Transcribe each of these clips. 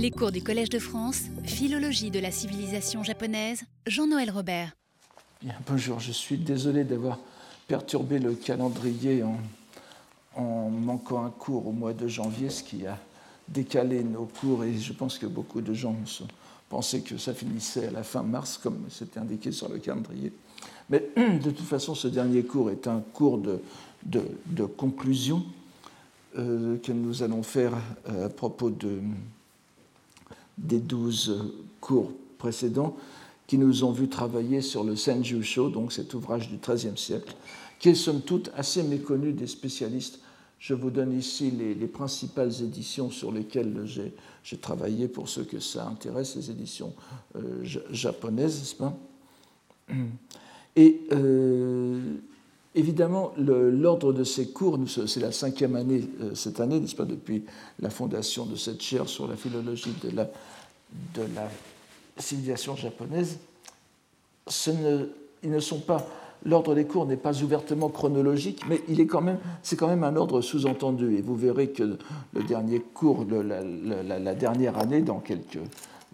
Les cours du Collège de France, Philologie de la civilisation japonaise, Jean-Noël Robert. Bonjour, je suis désolé d'avoir perturbé le calendrier en, manquant un cours au mois de janvier, ce qui a décalé nos cours et je pense que beaucoup de gens pensaient que ça finissait à la fin mars, comme c'était indiqué sur le calendrier. Mais de toute façon, ce dernier cours est un cours de conclusion euh, que nous allons faire euh, à propos de, des douze cours précédents qui nous ont vu travailler sur le Senjusho, donc cet ouvrage du XIIIe siècle, qui est somme toute assez méconnu des spécialistes. Je vous donne ici les, les principales éditions sur lesquelles j'ai travaillé pour ceux que ça intéresse, les éditions euh, japonaises, n'est-ce pas? Et euh, Évidemment, l'ordre de ces cours, c'est la cinquième année euh, cette année, n'est-ce pas, depuis la fondation de cette chaire sur la philologie de la, de la civilisation japonaise. Ils ne sont pas, l'ordre des cours n'est pas ouvertement chronologique, mais il est quand même, c'est quand même un ordre sous-entendu. Et vous verrez que le dernier cours, la, la, dernière année, dans quelques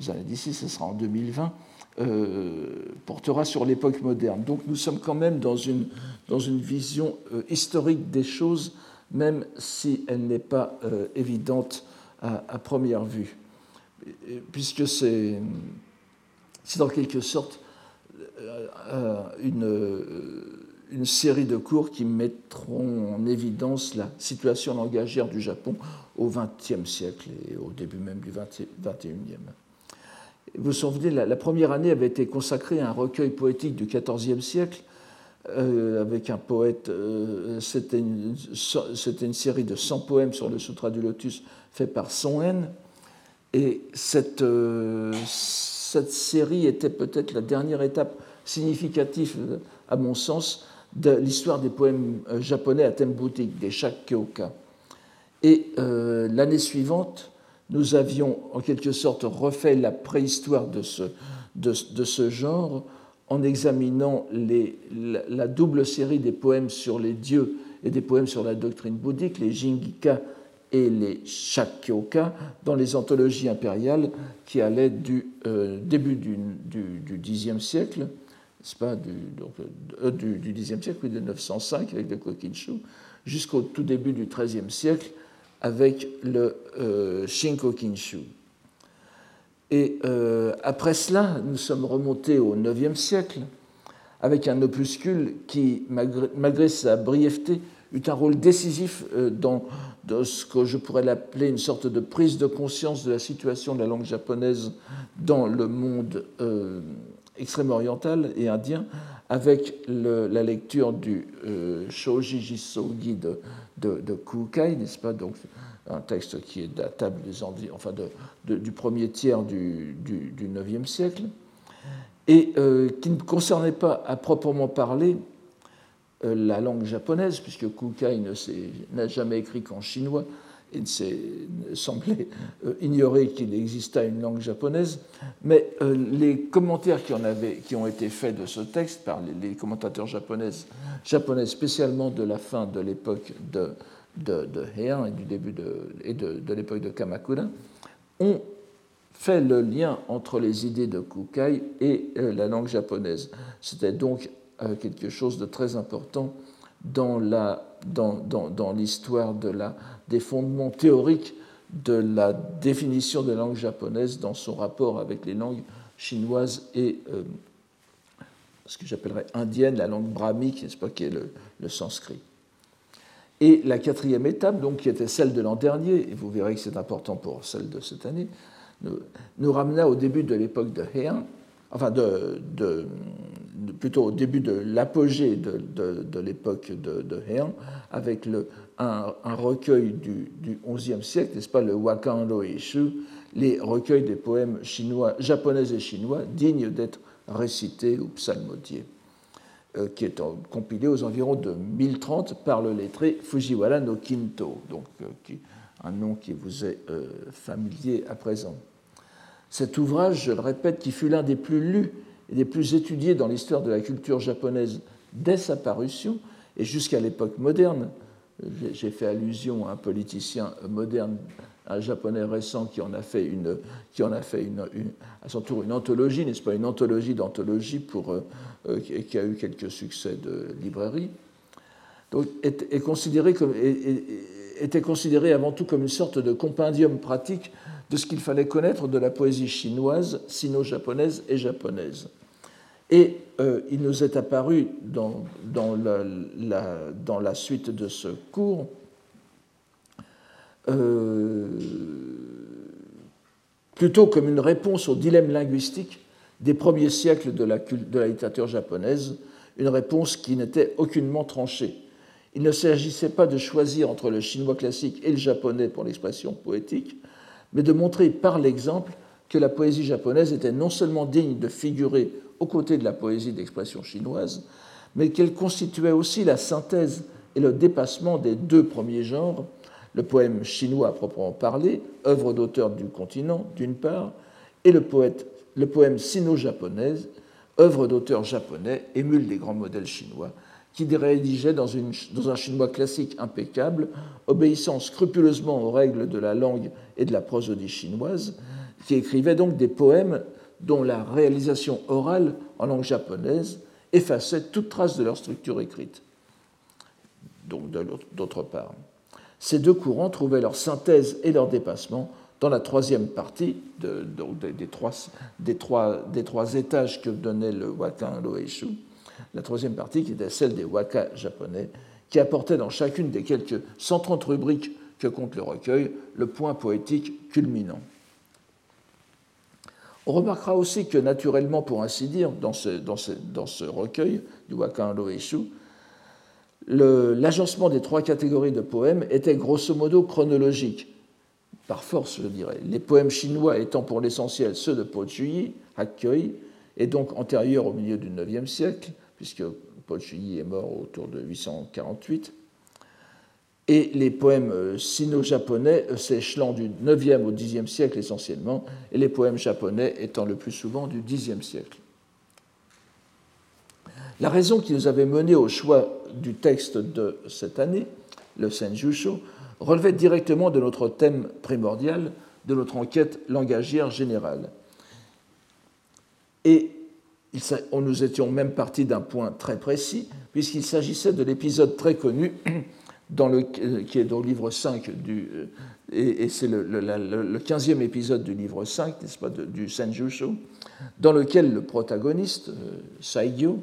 années d'ici, ce sera en 2020 euh, portera sur l'époque moderne. Donc nous sommes quand même dans une, dans une vision euh, historique des choses, même si elle n'est pas euh, évidente à, première vue, puisque c'est dans quelque sorte une, une série de cours qui mettront en évidence la situation langagière du Japon au XXe siècle et au début même du XXIe. Vous vous souvenez, la, première année avait été consacrée à un recueil poétique du XIVe siècle, euh, avec un poète, euh, c'était une, une, série de 100 poèmes sur le Sutra du Lotus fait par Son En. Et cette, euh, cette série était peut-être la dernière étape significative, à mon sens, de l'histoire des poèmes euh, japonais à thème bouddhique, des Shakkyoka. Et euh, l'année suivante, nous avions en quelque sorte refait la préhistoire de ce, de ce genre en examinant les, la, la, double série des poèmes sur les dieux et des poèmes sur la doctrine bouddhique, les Jingika et les Shakkyoka, dans les anthologies impériales qui allaient du euh, début du, Xe siècle, pas, du, euh, du, Xe siècle, oui, de 905 avec le Kokinshu, jusqu'au tout début du XIIIe siècle avec le euh, Shinkokinshu. Et euh, après cela, nous sommes remontés au IXe siècle avec un opuscule qui, malgré, malgré sa brièveté, eut un rôle décisif dans, dans, ce que je pourrais l'appeler une sorte de prise de conscience de la situation de la langue japonaise dans le monde euh, extrême-oriental et indien, avec la lecture du euh, Shoji de, de, de Kukai, n'est-ce pas? Donc, un texte qui est datable des enfin de, de, du premier tiers du, du, 9e siècle, et euh, qui ne concernait pas à proprement parler la langue japonaise, puisque Kukai n'a jamais écrit qu'en chinois, il semblait euh, ignorer qu'il exista une langue japonaise, mais euh, les commentaires qui, ont été faits de ce texte par les, commentateurs japonaises, japonais, spécialement de la fin de l'époque de, Heian et du début de, et de, l'époque de Kamakura, ont fait le lien entre les idées de Kukai et euh, la langue japonaise. C'était donc euh, quelque chose de très important dans la dans, dans, dans l'histoire de la, des fondements théoriques de la définition de la langue japonaise dans son rapport avec les langues chinoises et euh, ce que j'appellerais indienne, la langue brahmique, n'est-ce pas, qui est le, le, sanskrit. Et la quatrième étape, donc, qui était celle de l'an dernier, et vous verrez que c'est important pour celle de cette année, nous, nous ramena au début de l'époque de Heian, enfin de, plutôt au début de l'apogée de, de, l'époque de, de, Heian, avec le, un, recueil du, XIe siècle, n'est-ce pas, le Wakando Ishu, les recueils des poèmes chinois, japonais et chinois dignes d'être récités ou psalmodiés, euh, qui est compilé aux environs de 1030 par le lettré Fujiwara no Kinto, donc euh, un nom qui vous est euh, familier à présent. Cet ouvrage, je le répète, qui fut l'un des plus lus et des plus étudiés dans l'histoire de la culture japonaise dès sa parution et jusqu'à l'époque moderne. J'ai fait allusion à un politicien moderne un japonais récent qui en a fait, une, qui en a fait une, à son tour une anthologie, n'est-ce pas, une anthologie d'anthologie pour, euh, euh, qui a eu quelques succès de librairie, donc, est, considéré comme, était considéré avant tout comme une sorte de compendium pratique de ce qu'il fallait connaître de la poésie chinoise, sino-japonaise et japonaise. Et euh, il nous est apparu dans, dans, la, suite de ce cours euh, plutôt comme une réponse au dilemme linguistique des premiers siècles de la littérature japonaise, une réponse qui n'était aucunement tranchée. Il ne s'agissait pas de choisir entre le chinois classique et le japonais pour l'expression poétique, mais de montrer par l'exemple que la poésie japonaise était non seulement digne de figurer aux côtés de la poésie d'expression chinoise, mais qu'elle constituait aussi la synthèse et le dépassement des deux premiers genres, le poème chinois à proprement parler, œuvre d'auteur du continent d'une part, et le, poème sino-japonais, œuvre d'auteur japonais, émule des grands modèles chinois, qui rédigeait dans, un chinois classique impeccable, obéissant scrupuleusement aux règles de la langue et de la prosodie chinoise, qui écrivait donc des poèmes dont la réalisation orale en langue japonaise effaçait toute trace de leur structure écrite. Donc, d'autre part, ces deux courants trouvaient leur synthèse et leur dépassement dans la troisième partie de, des, trois, étages que donnait le Wakan Loeishu, la troisième partie qui était celle des waka japonais, qui apportait dans chacune des quelques 130 rubriques que compte le recueil le point poétique culminant. On remarquera aussi que, naturellement, pour ainsi dire, dans ce, recueil du Wakan Loeishu, l'agencement des trois catégories de poèmes était grosso modo chronologique, par force, je dirais. Les poèmes chinois étant pour l'essentiel ceux de Po Chuyi, et donc antérieurs au milieu du IXe siècle, puisque Paul Chuyi est mort autour de 848. Et les poèmes euh, sino-japonais euh, s'échelant du 9e au 10e siècle essentiellement, et les poèmes japonais étant le plus souvent du 10e siècle. La raison qui nous avait mené au choix du texte de cette année, le Senjusho, relevait directement de notre thème primordial, de notre enquête langagière générale. Et nous étions même partis d'un point très précis, puisqu'il s'agissait de l'épisode très connu le, qui est dans le livre 5 du, euh, et, c'est le, le, 15e épisode du livre 5, n'est-ce pas, du Senjusho, dans lequel le protagoniste, euh, Saigyo,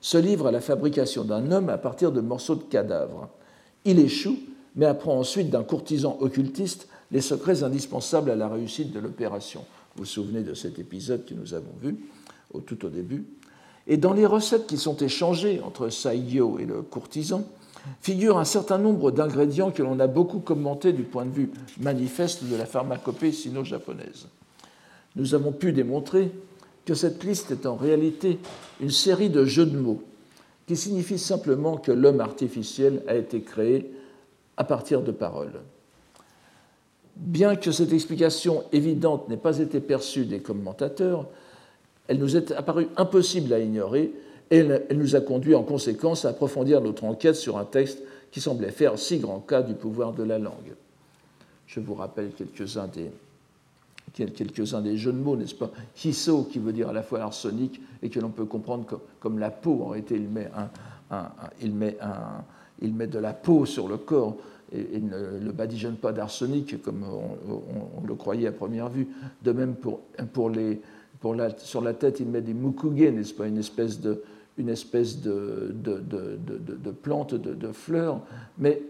se livre à la fabrication d'un homme à partir de morceaux de cadavres. Il échoue, mais apprend ensuite d'un courtisan occultiste les secrets indispensables à la réussite de l'opération. Vous vous souvenez de cet épisode que nous avons vu? Tout au début. Et dans les recettes qui sont échangées entre Saigyo et le courtisan, figure un certain nombre d'ingrédients que l'on a beaucoup commentés du point de vue manifeste de la pharmacopée sino-japonaise. Nous avons pu démontrer que cette liste est en réalité une série de jeux de mots qui signifient simplement que l'homme artificiel a été créé à partir de paroles. Bien que cette explication évidente n'ait pas été perçue des commentateurs, elle nous est apparue impossible à ignorer et elle nous a conduit en conséquence à approfondir notre enquête sur un texte qui semblait faire si grand cas du pouvoir de la langue. Je vous rappelle quelques-uns des, quelques-uns des jeux de mots, n'est-ce pas? Hiso, qui veut dire à la fois arsenic et que l'on peut comprendre comme, la peau. En réalité, il met, il, met il met de la peau sur le corps et, ne le badigeonne pas d'arsenic comme on, le croyait à première vue. De même pour, pour les, la, sur la tête, il met des mukuge, n'est-ce pas Une espèce de, de, plante, de, fleur, mais,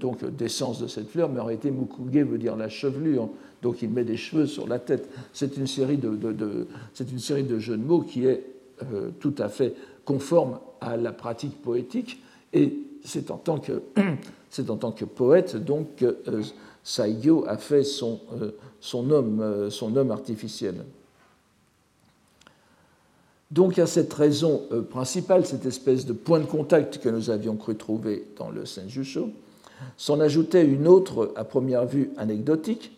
donc d'essence de cette fleur, mais en réalité, mukuge veut dire la chevelure, donc il met des cheveux sur la tête. C'est une, série de, jeux de mots qui est euh, tout à fait conforme à la pratique poétique, et c'est en tant que, poète donc que euh, Saigyo a fait son, euh, homme, son homme artificiel. Donc à cette raison euh, principale, cette espèce de point de contact que nous avions cru trouver dans le Senjusho, s'en ajoutait une autre, à première vue, anecdotique,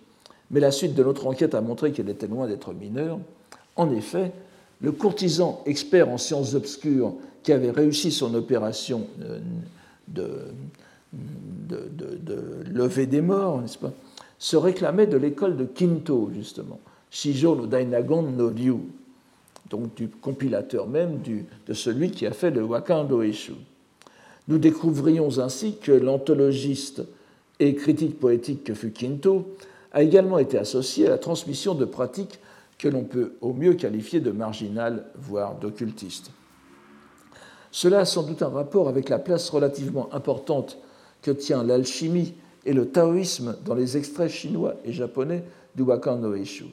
mais la suite de notre enquête a montré qu'elle était loin d'être mineure. En effet, le courtisan expert en sciences obscures qui avait réussi son opération euh, de, de, lever des morts, n'est-ce pas, se réclamait de l'école de Kinto, justement, Shijo no Dainagon no donc du compilateur même de celui qui a fait le Wakando Eshu. Nous découvrions ainsi que l'anthologiste et critique poétique que fut Kinto a également été associé à la transmission de pratiques que l'on peut au mieux qualifier de marginales, voire d'occultistes. Cela a sans doute un rapport avec la place relativement importante que tient l'alchimie et le taoïsme dans les extraits chinois et japonais du Wakan no Eshu.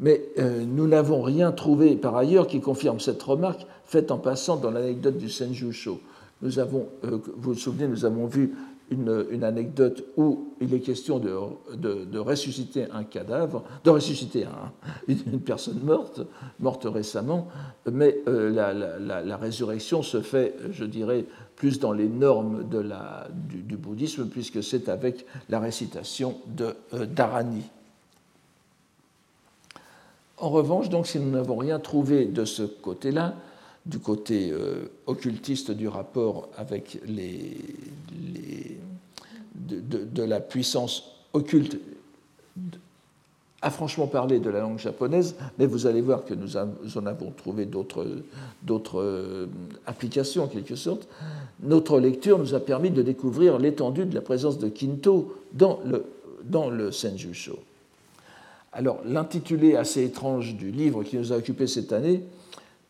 Mais euh, nous n'avons rien trouvé par ailleurs qui confirme cette remarque faite en passant dans l'anecdote du Senjusho. Nous avons, euh, vous vous souvenez, nous avons vu une, anecdote où il est question de, ressusciter un cadavre, de ressusciter une personne morte, morte récemment, mais euh, la, résurrection se fait, je dirais, plus dans les normes la, du, bouddhisme, puisque c'est avec la récitation de Dharani. En revanche, donc, si nous n'avons rien trouvé de ce côté-là, du côté euh, occultiste du rapport avec les, de, la puissance occulte, a franchement parlé de la langue japonaise, mais vous allez voir que nous, en avons trouvé d'autres euh, applications en quelque sorte. Notre lecture nous a permis de découvrir l'étendue de la présence de Kinto dans le, dans le Senjusho. Alors, l'intitulé assez étrange du livre qui nous a occupé cette année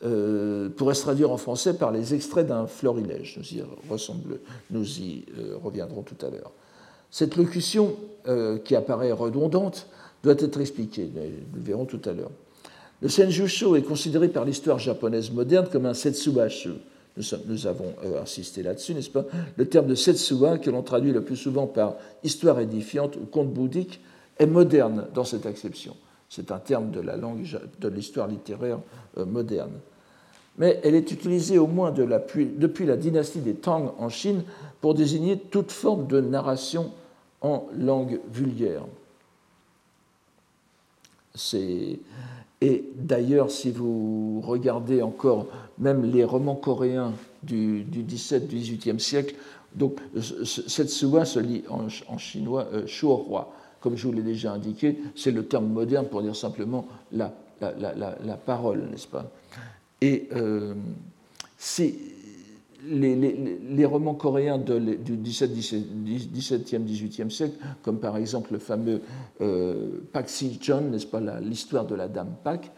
euh, pourrait se traduire en français par les extraits d'un florilège. Nous y, euh, reviendrons tout à l'heure. Cette locution, euh, qui apparaît redondante, doit être expliquée. Nous le verrons tout à l'heure. Le Senjusho est considéré par l'histoire japonaise moderne comme un Setsubashu. Nous, nous avons insisté là-dessus, n'est-ce pas? Le terme de Setsuba, que l'on traduit le plus souvent par histoire édifiante ou conte bouddhique, est moderne dans cette acception. C'est un terme de la langue de l'histoire littéraire moderne mais elle est utilisée au moins depuis la dynastie des Tang en Chine pour désigner toute forme de narration en langue vulgaire. Et d'ailleurs, si vous regardez encore même les romans coréens du, du 17-18e siècle, donc cette soua se lit en, chinois euh. Comme je vous l'ai déjà indiqué, c'est le terme moderne pour dire simplement la, la parole, n'est-ce pas? Et euh, les, romans coréens du 17, 17, e 18e siècle, comme par exemple le fameux euh, Pak Si-chon, n'est-ce pas, l'histoire de la dame Pak,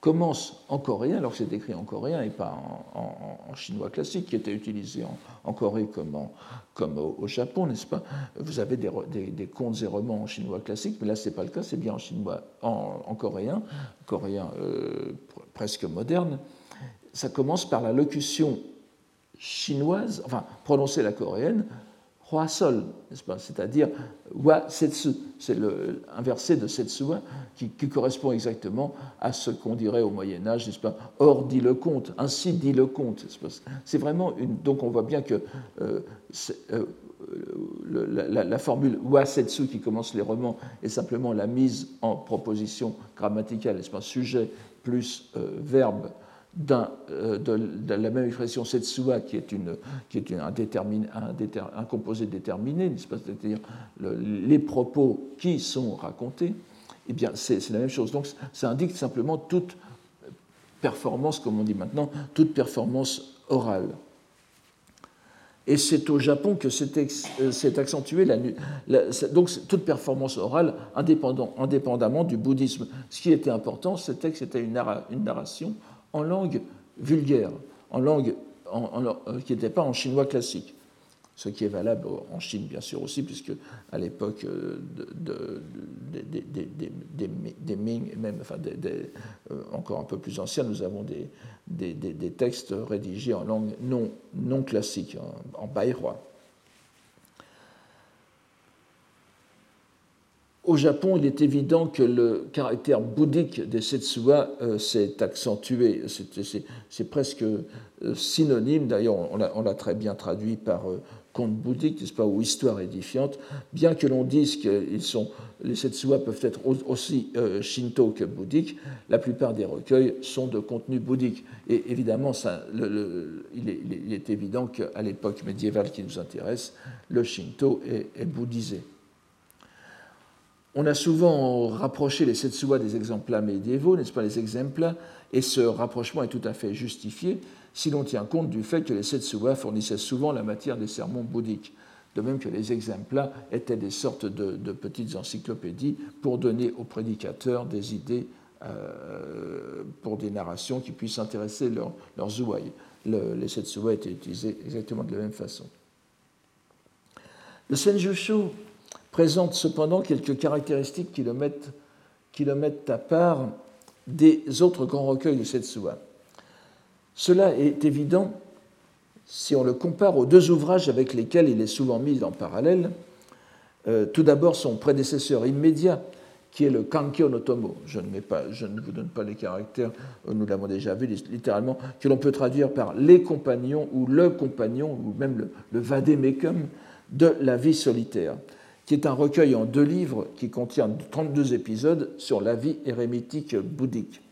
commence en coréen, alors que c'est écrit en coréen et pas en, chinois classique, qui était utilisé en, Corée comme, au, Japon, n'est-ce pas? Vous avez des, contes et romans en chinois classique, mais là, ce n'est pas le cas, c'est bien en chinois, en, coréen, coréen euh, presque moderne. Ça commence par la locution chinoise, enfin prononcée la coréenne, Hua Sol, c'est-à-dire Wa Setsu. C'est un verset de Setsua qui, qui, correspond exactement à ce qu'on dirait au Moyen-Âge, n'est-ce pas? Or dit le conte, ainsi dit le conte. C'est vraiment une. Donc on voit bien que euh, euh, la, formule Wa Setsu qui commence les romans est simplement la mise en proposition grammaticale, n'est-ce Sujet plus euh, verbe euh, de, la même expression setsua, qui est, une, qui est un, un, composé déterminé, c'est-à-dire les propos qui sont racontés, eh bien, c'est la même chose. Donc, ça indique simplement toute performance, comme on dit maintenant, toute performance orale. Et c'est au Japon que s'est euh, accentuée la, donc toute performance orale indépendamment du bouddhisme. Ce qui était important, c'était que c'était une, narration en langue vulgaire, en langue euh, qui n'était pas en chinois classique. Ce qui est valable en Chine, bien sûr, aussi, puisque à l'époque euh, des Ming, euh, encore un peu plus anciens, nous avons des, textes rédigés en langue non, classique, en, en Au Japon, il est évident que le caractère bouddhique des Setsuwa euh, s'est accentué. C'est presque euh, synonyme, d'ailleurs on l'a très bien traduit par euh, conte bouddhique, n'est-ce pas, ou histoire édifiante, bien que l'on dise que les Setsuwa peuvent être aussi shinto que bouddhiques, la plupart des recueils sont de contenu bouddhique. Et évidemment, ça, il, est, évident qu'à l'époque médiévale qui nous intéresse, le shinto est bouddhisé. On a souvent rapproché les Setsuwa des exemples médiévaux, n'est-ce pas, les exemples, et ce rapprochement est tout à fait justifié si l'on tient compte du fait que les Setsuwa fournissaient souvent la matière des sermons bouddhiques, de même que les exemples étaient des sortes de, petites encyclopédies pour donner aux prédicateurs des idées euh, pour des narrations qui puissent intéresser leurs leur les Setsuwa étaient utilisés exactement de la même façon. Le Senjushu présente cependant quelques caractéristiques qui le mettent, qui le mettent à part des autres grands recueils de Setsuwa. Cela est évident si on le compare aux deux ouvrages avec lesquels il est souvent mis en parallèle. Euh, tout d'abord, son prédécesseur immédiat, qui est le Kankyo no Tomo. Je ne, vous donne pas les caractères, nous l'avons déjà vu littéralement, que l'on peut traduire par les compagnons ou le compagnon, ou même le, le de la vie solitaire, qui est un recueil en deux livres qui contient 32 épisodes sur la vie érémitique bouddhique.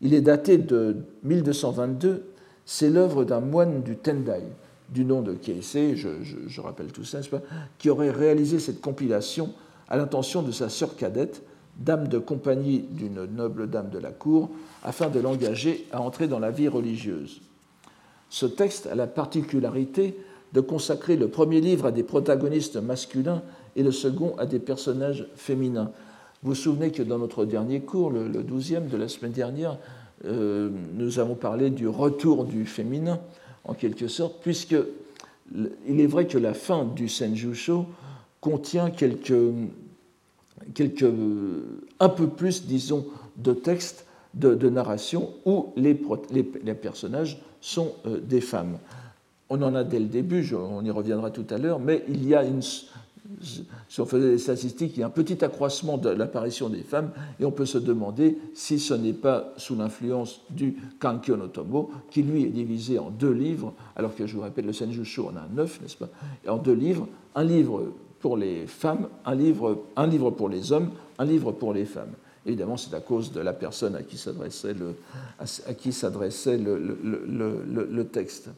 Il est daté de 1222, c'est l'œuvre d'un moine du Tendai, du nom de Keisei, je, je, rappelle tout ça, qui aurait réalisé cette compilation à l'intention de sa sœur cadette, dame de compagnie d'une noble dame de la cour, afin de l'engager à entrer dans la vie religieuse. Ce texte a la particularité de consacrer le premier livre à des protagonistes masculins et le second à des personnages féminins. Vous vous souvenez que dans notre dernier cours, le, douzième de la semaine dernière, euh, nous avons parlé du retour du féminin, en quelque sorte, puisque il est vrai que la fin du Senjusho contient quelques, quelques, un peu plus, disons, de textes de, narration où les, les, personnages sont euh, des femmes. On en a dès le début, on y reviendra tout à l'heure, mais il y a une, si on faisait des statistiques, il y a un petit accroissement de l'apparition des femmes, et on peut se demander si ce n'est pas sous l'influence du Kankyo no Tomo, qui lui est divisé en deux livres, alors que je vous rappelle, le Senjushu en a neuf, n'est-ce pas et En deux livres, un livre pour les femmes, un livre, pour les hommes, un livre pour les femmes. Évidemment, c'est à cause de la personne à qui s'adressait le texte.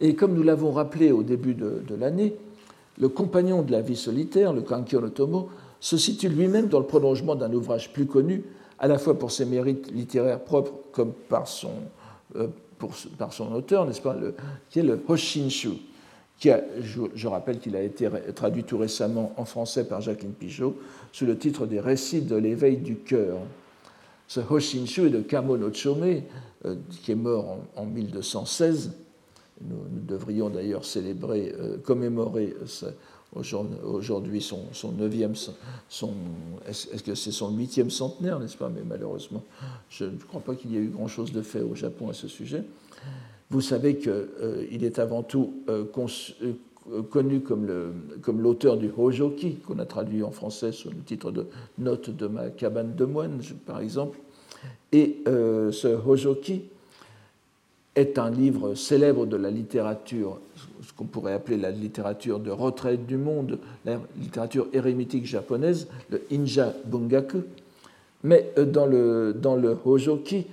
Et comme nous l'avons rappelé au début de, l'année, le compagnon de la vie solitaire, le Kankyo no Tomo, se situe lui-même dans le prolongement d'un ouvrage plus connu, à la fois pour ses mérites littéraires propres comme par son, euh, par son auteur, n'est-ce pas, qui est le Hoshinshu, qui je, rappelle qu'il a été traduit tout récemment en français par Jacqueline Pichot sous le titre des Récits de l'éveil du cœur. Ce Hoshinshu est de Kamo no Chome, euh, qui est mort en 1216 nous, devrions d'ailleurs célébrer, euh, commémorer aujourd'hui son, son 9e, son, est-ce que c'est son 8e centenaire, n'est-ce pas? Mais malheureusement, je ne crois pas qu'il y ait eu grand-chose de fait au Japon à ce sujet. Vous savez qu'il euh, est avant tout euh, connu comme l'auteur du Hojoki, qu'on a traduit en français sous le titre de Note de ma cabane de moine, par exemple. Et ce Hojoki est un livre célèbre de la littérature, ce qu'on pourrait appeler la littérature de retraite du monde, la littérature érémitique japonaise, le Inja Bungaku. Mais euh, dans le, dans le Hojoki,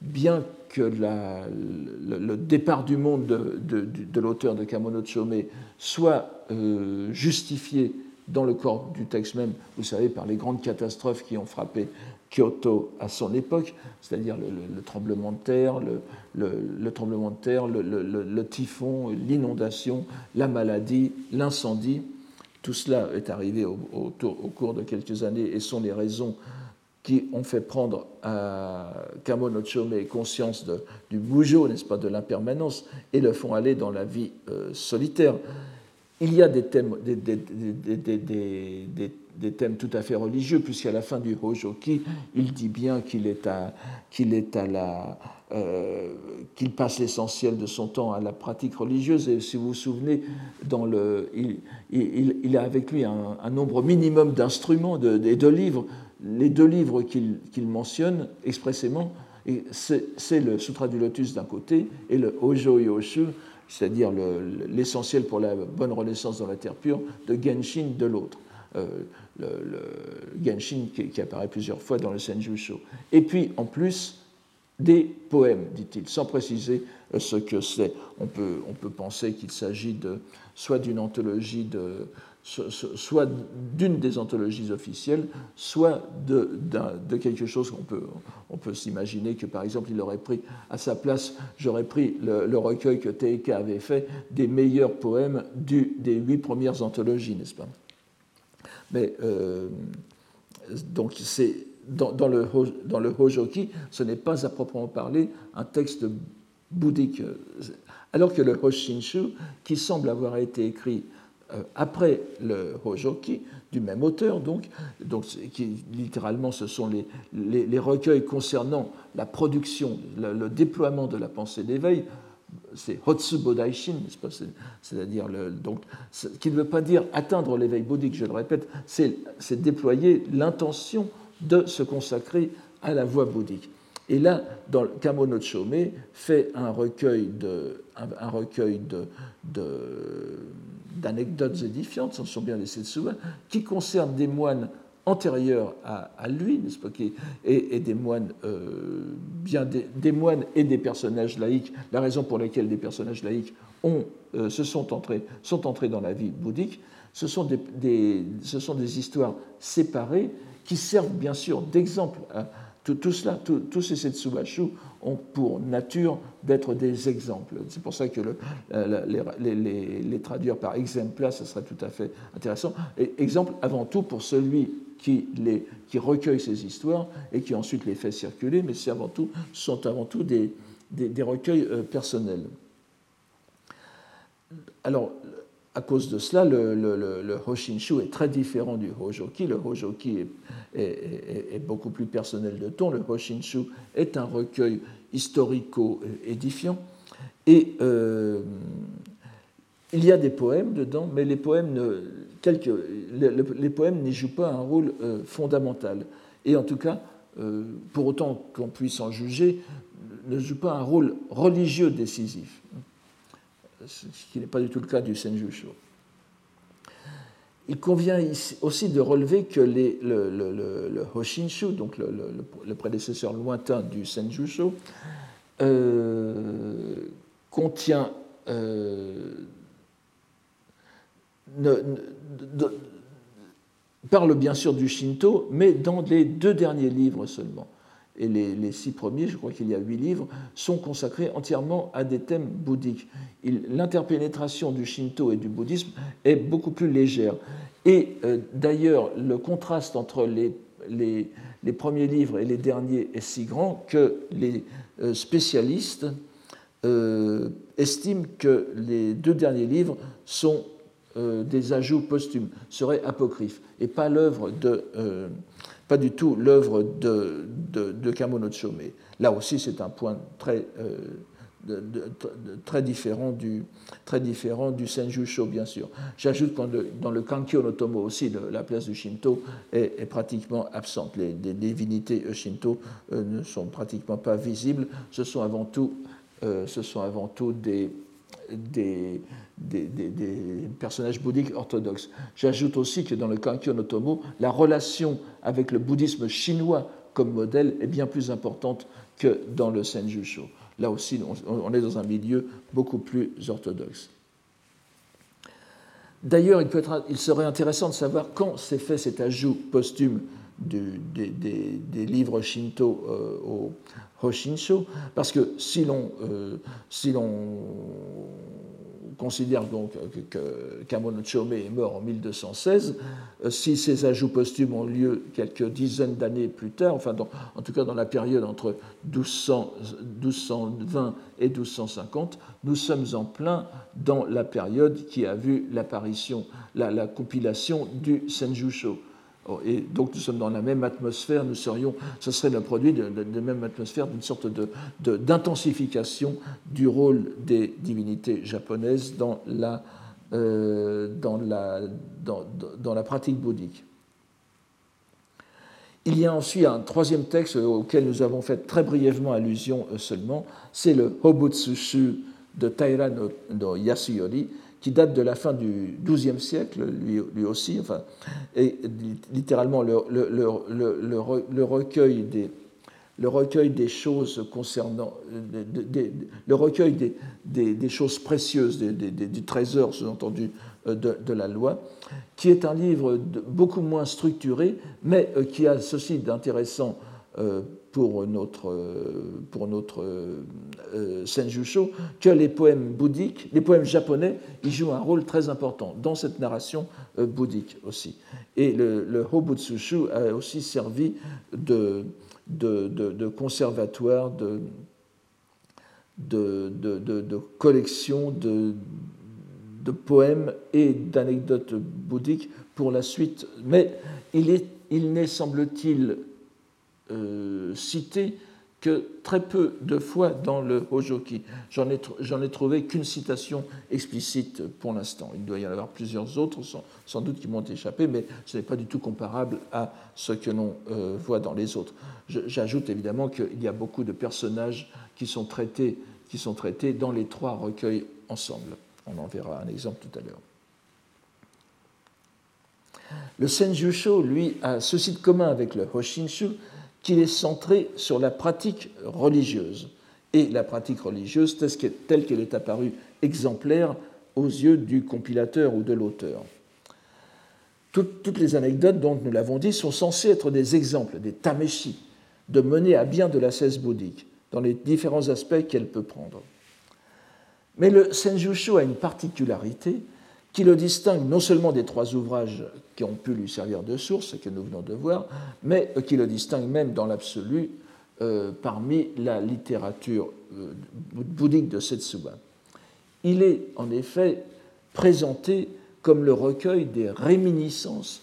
bien que le, départ du monde de, de, l'auteur de Kamono Chome soit euh, justifié dans le corps du texte même, vous savez, par les grandes catastrophes qui ont frappé Kyoto à son époque, c'est-à-dire le, tremblement de terre, le, tremblement de terre, le, typhon, l'inondation, la maladie, l'incendie. Tout cela est arrivé au, cours de quelques années et sont les raisons qui ont fait prendre à Kamo no Chome conscience du bougeot, n'est-ce pas, de l'impermanence, et le font aller dans la vie euh, solitaire. Il y a des thèmes, des, thèmes tout à fait religieux, puisqu'à la fin du Hojoki, il dit bien qu'il est à, qu'il est à la, euh, qu'il passe l'essentiel de son temps à la pratique religieuse. Et si vous vous souvenez, dans le, il, il, il a avec lui un, nombre minimum d'instruments et de, livres. Les deux livres qu'il mentionne expressément, c'est le Sutra du Lotus d'un côté et le Hojo Yoshu c'est-à-dire l'essentiel pour la bonne renaissance dans la terre pure, de Genshin de l'autre. Euh, le, Genshin qui, apparaît plusieurs fois dans le Senjusho. Et puis, en plus, des poèmes, dit-il, sans préciser euh, ce que c'est. On peut, on peut penser qu'il s'agit de, soit d'une anthologie de, soit d'une des anthologies officielles, soit de, quelque chose qu'on peut, on peut s'imaginer que, par exemple, il aurait pris à sa place, j'aurais pris le, recueil que Teike avait fait des meilleurs poèmes des huit premières anthologies, n'est-ce pas? Mais euh, donc c'est dans, le Hojoki, ce n'est pas à proprement parler un texte bouddhique, alors que le Hoshinshu, qui semble avoir été écrit euh, après le Hojoki, du même auteur, donc, donc qui, littéralement ce sont les, les, recueils concernant la production, le, déploiement de la pensée d'éveil, c'est Hotsu Bodaishin, c'est-à-dire donc, qui ne veut pas dire atteindre l'éveil bouddhique, je le répète, c'est déployer l'intention de se consacrer à la voie bouddhique. Et là, dans Chome fait un recueil de, un, recueil de, d'anecdotes édifiantes, ce sont bien les qui concernent des moines antérieurs à, lui, n'est-ce pas, et, des moines, euh, bien des, moines et des personnages laïcs. La raison pour laquelle des personnages laïcs ont, euh, se sont entrés, sont entrés dans la vie bouddhique, ce sont des, ce sont des histoires séparées qui servent bien sûr d'exemple à tout, cela, tous ces Setsubashu ont pour nature d'être des exemples. C'est pour ça que les, traduire par exempla, ce serait tout à fait intéressant. Exemple avant tout pour celui qui, les, recueille ces histoires et qui ensuite les fait circuler, mais tout, sont avant tout des, des, recueils euh, personnels. Alors, à cause de cela, le, le, le, Hoshinshu est très différent du Hojoki. Le Hojoki est, est, beaucoup plus personnel de ton. Le Hoshinshu est un recueil historico-édifiant. Et euh, il y a des poèmes dedans, mais les poèmes, ne, n'y jouent pas un rôle euh, fondamental. Et en tout cas, euh, pour autant qu'on puisse en juger, ne jouent pas un rôle religieux décisif ce qui n'est pas du tout le cas du Senjusho. Il convient aussi de relever que le, le, Hoshinshu, donc le, prédécesseur lointain du Senjusho, euh, contient parle bien sûr du Shinto, mais dans les deux derniers livres seulement et les, six premiers, je crois qu'il y a huit livres, sont consacrés entièrement à des thèmes bouddhiques. L'interpénétration du Shinto et du bouddhisme est beaucoup plus légère. Et euh, d'ailleurs, le contraste entre les, premiers livres et les derniers est si grand que les euh, spécialistes euh, estiment que les deux derniers livres sont des ajouts posthumes, seraient apocryphes, et pas l'œuvre de pas du tout l'œuvre de, de, de. Là aussi, c'est un point très, euh, très, différent du, très différent du Senjusho, bien sûr. J'ajoute que dans le Kankyo no Tomo aussi, la place du Shinto est, pratiquement absente. Les, divinités Shinto euh, ne sont pratiquement pas visibles. Ce sont avant tout, euh, ce sont avant tout des, des, personnages bouddhiques orthodoxes. J'ajoute aussi que dans le Kankyo no Tomo, la relation avec le bouddhisme chinois comme modèle est bien plus importante que dans le Senjusho. Là aussi, on est dans un milieu beaucoup plus orthodoxe. D'ailleurs, il, serait intéressant de savoir quand s'est fait cet ajout posthume des, livres Shinto euh, au Hoshinsho, parce que si l'on euh, considère donc que Kamono Chome est mort en 1216. Euh, si ces ajouts posthumes ont lieu quelques dizaines d'années plus tard, enfin en tout cas dans la période entre 1220 et 1250, nous sommes en plein dans la période qui a vu l'apparition, la, la, compilation du Senjusho. Oh, et donc nous sommes dans la même atmosphère, nous serions, ce serait le produit de, la même atmosphère, d'une sorte d'intensification de, du rôle des divinités japonaises dans la, euh, dans la, dans, dans la pratique bouddhique. Il y a ensuite un troisième texte auquel nous avons fait très brièvement allusion seulement, c'est le Hobutsushu de Taira no Yasuyori, qui date de la fin du XIIe siècle, lui, aussi, enfin, et littéralement le, le, recueil des, le recueil des choses concernant, le recueil des, des, choses précieuses, des, trésors, sous-entendu, de, la loi, qui est un livre beaucoup moins structuré, mais qui a ceci d'intéressant pour notre, pour notre Senjusho, que les poèmes bouddhiques, les poèmes japonais, ils jouent un rôle très important dans cette narration bouddhique aussi. Et le, Hobutsushu a aussi servi de, de, de, conservatoire, de, de, collection de, poèmes et d'anecdotes bouddhiques pour la suite. Mais il n'est, il semble-t-il, euh, cité que très peu de fois dans le Hojoki. J'en ai, ai trouvé qu'une citation explicite pour l'instant. Il doit y en avoir plusieurs autres, sans, doute, qui m'ont échappé, mais ce n'est pas du tout comparable à ce que l'on euh, voit dans les autres. j'ajoute évidemment qu'il y a beaucoup de personnages qui sont, traités, qui sont traités dans les trois recueils ensemble. On en verra un exemple tout à l'heure. Le Senjusho, lui, a ceci de commun avec le Hoshinshu, qu'il est centré sur la pratique religieuse. Et la pratique religieuse telle qu'elle est apparue exemplaire aux yeux du compilateur ou de l'auteur. Toutes, les anecdotes, dont nous l'avons dit, sont censées être des exemples, des tameshi, de mener à bien de la cesse bouddhique, dans les différents aspects qu'elle peut prendre. Mais le Senjusho a une particularité qui le distingue non seulement des trois ouvrages qui ont pu lui servir de source, et que nous venons de voir, mais qui le distingue même dans l'absolu euh, parmi la littérature euh, bouddhique de Setsuba. Il est en effet présenté comme le recueil des réminiscences,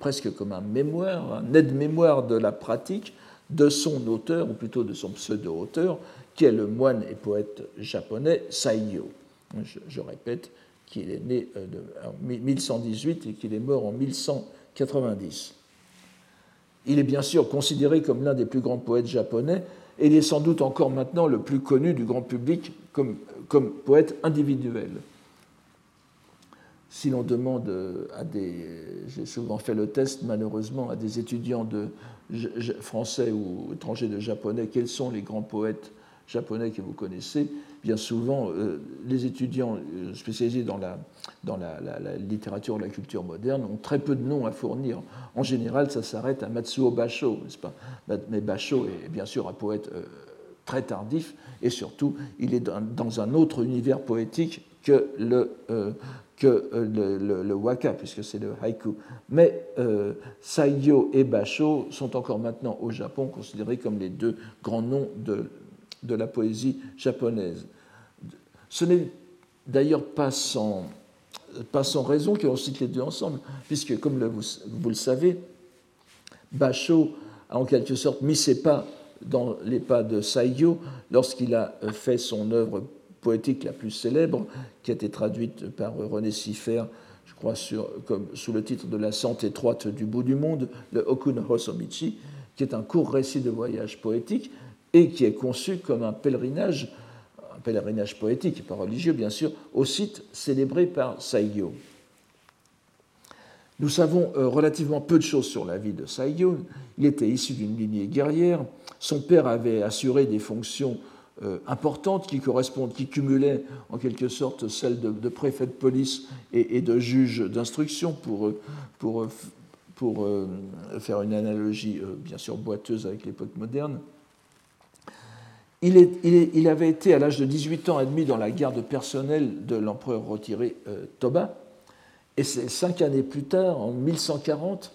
presque comme un mémoire, un aide-mémoire de la pratique de son auteur, ou plutôt de son pseudo-auteur, qui est le moine et poète japonais Saiyo. je répète, qu'il est né euh, en 1118 et qu'il est mort en 1190. Il est bien sûr considéré comme l'un des plus grands poètes japonais et il est sans doute encore maintenant le plus connu du grand public comme, comme poète individuel. Si l'on demande à des, j'ai souvent fait le test malheureusement, à des étudiants de français ou étrangers de japonais, quels sont les grands poètes japonais que vous connaissez, bien souvent, euh, les étudiants euh, spécialisés dans, la, dans la, littérature ou la culture moderne ont très peu de noms à fournir. En général, ça s'arrête à Matsuo Basho, n'est-ce pas? Mais Basho est bien sûr un poète euh, très tardif, et surtout, il est dans, un autre univers poétique que le, waka, puisque c'est le haïku. Mais Saiyo et Basho sont encore maintenant au Japon considérés comme les deux grands noms de de la poésie japonaise. Ce n'est d'ailleurs pas sans, pas sans raison qu'on cite les deux ensemble, puisque, comme vous, vous, le savez, Basho a en quelque sorte mis ses pas dans les pas de Saiyo lorsqu'il a fait son œuvre poétique la plus célèbre, qui a été traduite par René Siffer, je crois, sur, comme, sous le titre de La Sente étroite du bout du monde, le Okun Hosomichi, qui est un court récit de voyage poétique, et qui est conçu comme un pèlerinage, un pèlerinage poétique et pas religieux bien sûr, au site célébré par Saigyo. Nous savons euh, relativement peu de choses sur la vie de Saigyo. Il était issu d'une lignée guerrière. Son père avait assuré des fonctions euh, importantes qui correspondent, qui cumulaient en quelque sorte celles de, préfet de police et, de juge d'instruction pour, euh, pour, pour faire une analogie bien sûr boiteuse avec l'époque moderne. Il, avait été à l'âge de 18 ans admis dans la garde personnelle de l'empereur retiré euh, Toba, et c'est cinq années plus tard, en 1140,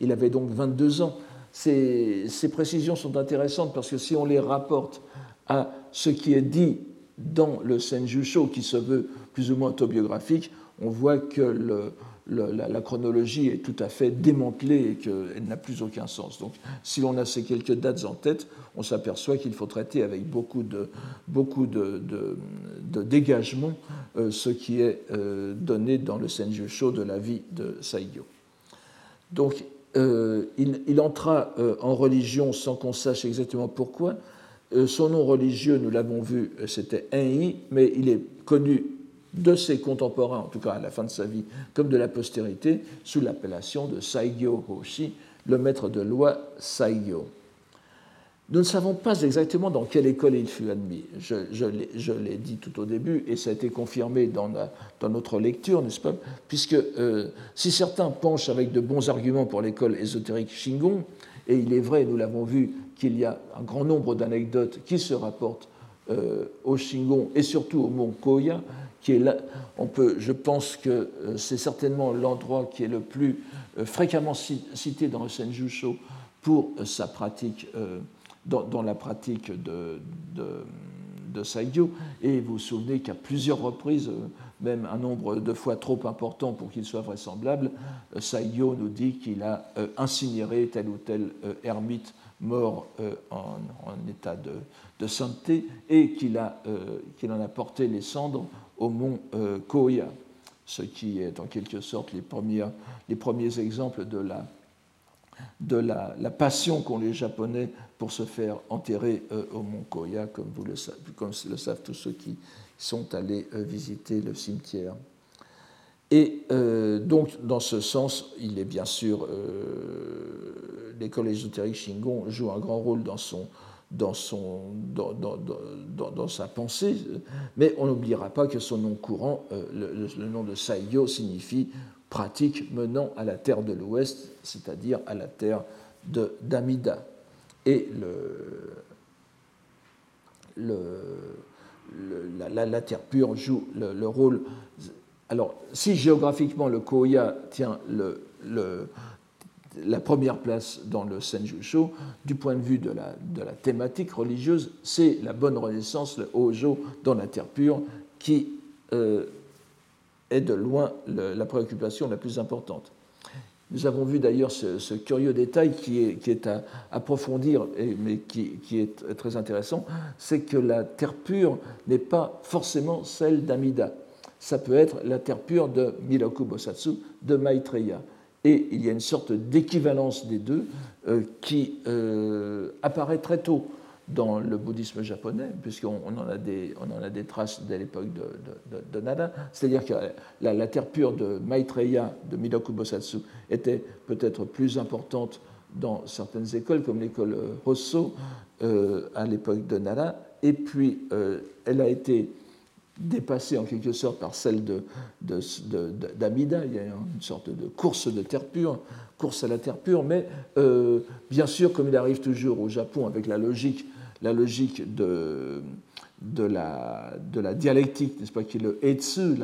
il avait donc 22 ans. Ces, précisions sont intéressantes parce que si on les rapporte à ce qui est dit dans le Senjusho, qui se veut plus ou moins autobiographique, on voit que le, la, chronologie est tout à fait démantelée et qu'elle n'a plus aucun sens. Donc, si l'on a ces quelques dates en tête, on s'aperçoit qu'il faut traiter avec beaucoup de, beaucoup de, dégagement euh, ce qui est euh, donné dans le Senjusho de la vie de Saigyo. Donc, euh, il, entra en religion sans qu'on sache exactement pourquoi. son nom religieux, nous l'avons vu, c'était Enyi, mais il est connu de ses contemporains, en tout cas à la fin de sa vie, comme de la postérité, sous l'appellation de Saigyo Hoshi, le maître de loi Saigyo. Nous ne savons pas exactement dans quelle école il fut admis. Je, l'ai dit tout au début et ça a été confirmé dans, dans notre lecture, n'est-ce pas? Puisque euh, si certains penchent avec de bons arguments pour l'école ésotérique Shingon, et il est vrai, nous l'avons vu, qu'il y a un grand nombre d'anecdotes qui se rapportent euh, au Shingon et surtout au mont Koya, on peut, je pense que euh, c'est certainement l'endroit qui est le plus fréquemment cité dans le Senjusho pour sa pratique dans, la pratique de, de. Et vous vous souvenez qu'à plusieurs reprises, euh, même un nombre de fois trop important pour qu'il soit vraisemblable, euh, Saigyo nous dit qu'il a euh, incinéré tel ou tel ermite mort en, état de, sainteté et qu'il en a porté les cendres au mont Koya, ce qui est en quelque sorte les, premiers, les premiers exemples de la, de la, la passion qu'ont les Japonais pour se faire enterrer euh, au Mont Koya, comme, vous le comme le savent tous ceux qui sont allés euh, visiter le cimetière. Et euh, donc, dans ce sens, il est bien sûr, l'école ésotérique Shingon joue un grand rôle dans, son, dans, son, dans, dans, dans, sa pensée, mais on n'oubliera pas que son nom courant, le, le, nom de Saiyo, signifie pratique menant à la terre de l'Ouest, c'est-à-dire à la terre d'Amida. Et le, la, terre pure joue le, rôle. Alors, si géographiquement le Koya tient la première place dans le Senjusho, du point de vue de la, thématique religieuse, c'est la bonne renaissance, le Hojo, dans la terre pure, qui euh, est de loin la préoccupation la plus importante. Nous avons vu d'ailleurs ce, curieux détail qui est, qui est à approfondir, mais qui, qui, est très intéressant, c'est que la terre pure n'est pas forcément celle d'Amida. Ça peut être la terre pure de Miroku Bosatsu, de Maitreya. Et il y a une sorte d'équivalence des deux euh, qui euh, apparaît très tôt dans le bouddhisme japonais, puisqu'on en, a des, traces dès l'époque de, de. C'est-à-dire que la, terre pure de Maitreya, de Midoku Bosatsu, était peut-être plus importante dans certaines écoles, comme l'école Hosso euh, à l'époque de Nada, et puis elle a été dépassée en quelque sorte par celle d'Amida. Il y a une sorte de course de terre pure, course à la terre pure, mais euh, bien sûr, comme il arrive toujours au Japon avec la logique la logique de, de, la, de dialectique, n'est-ce pas, qui est le etsu,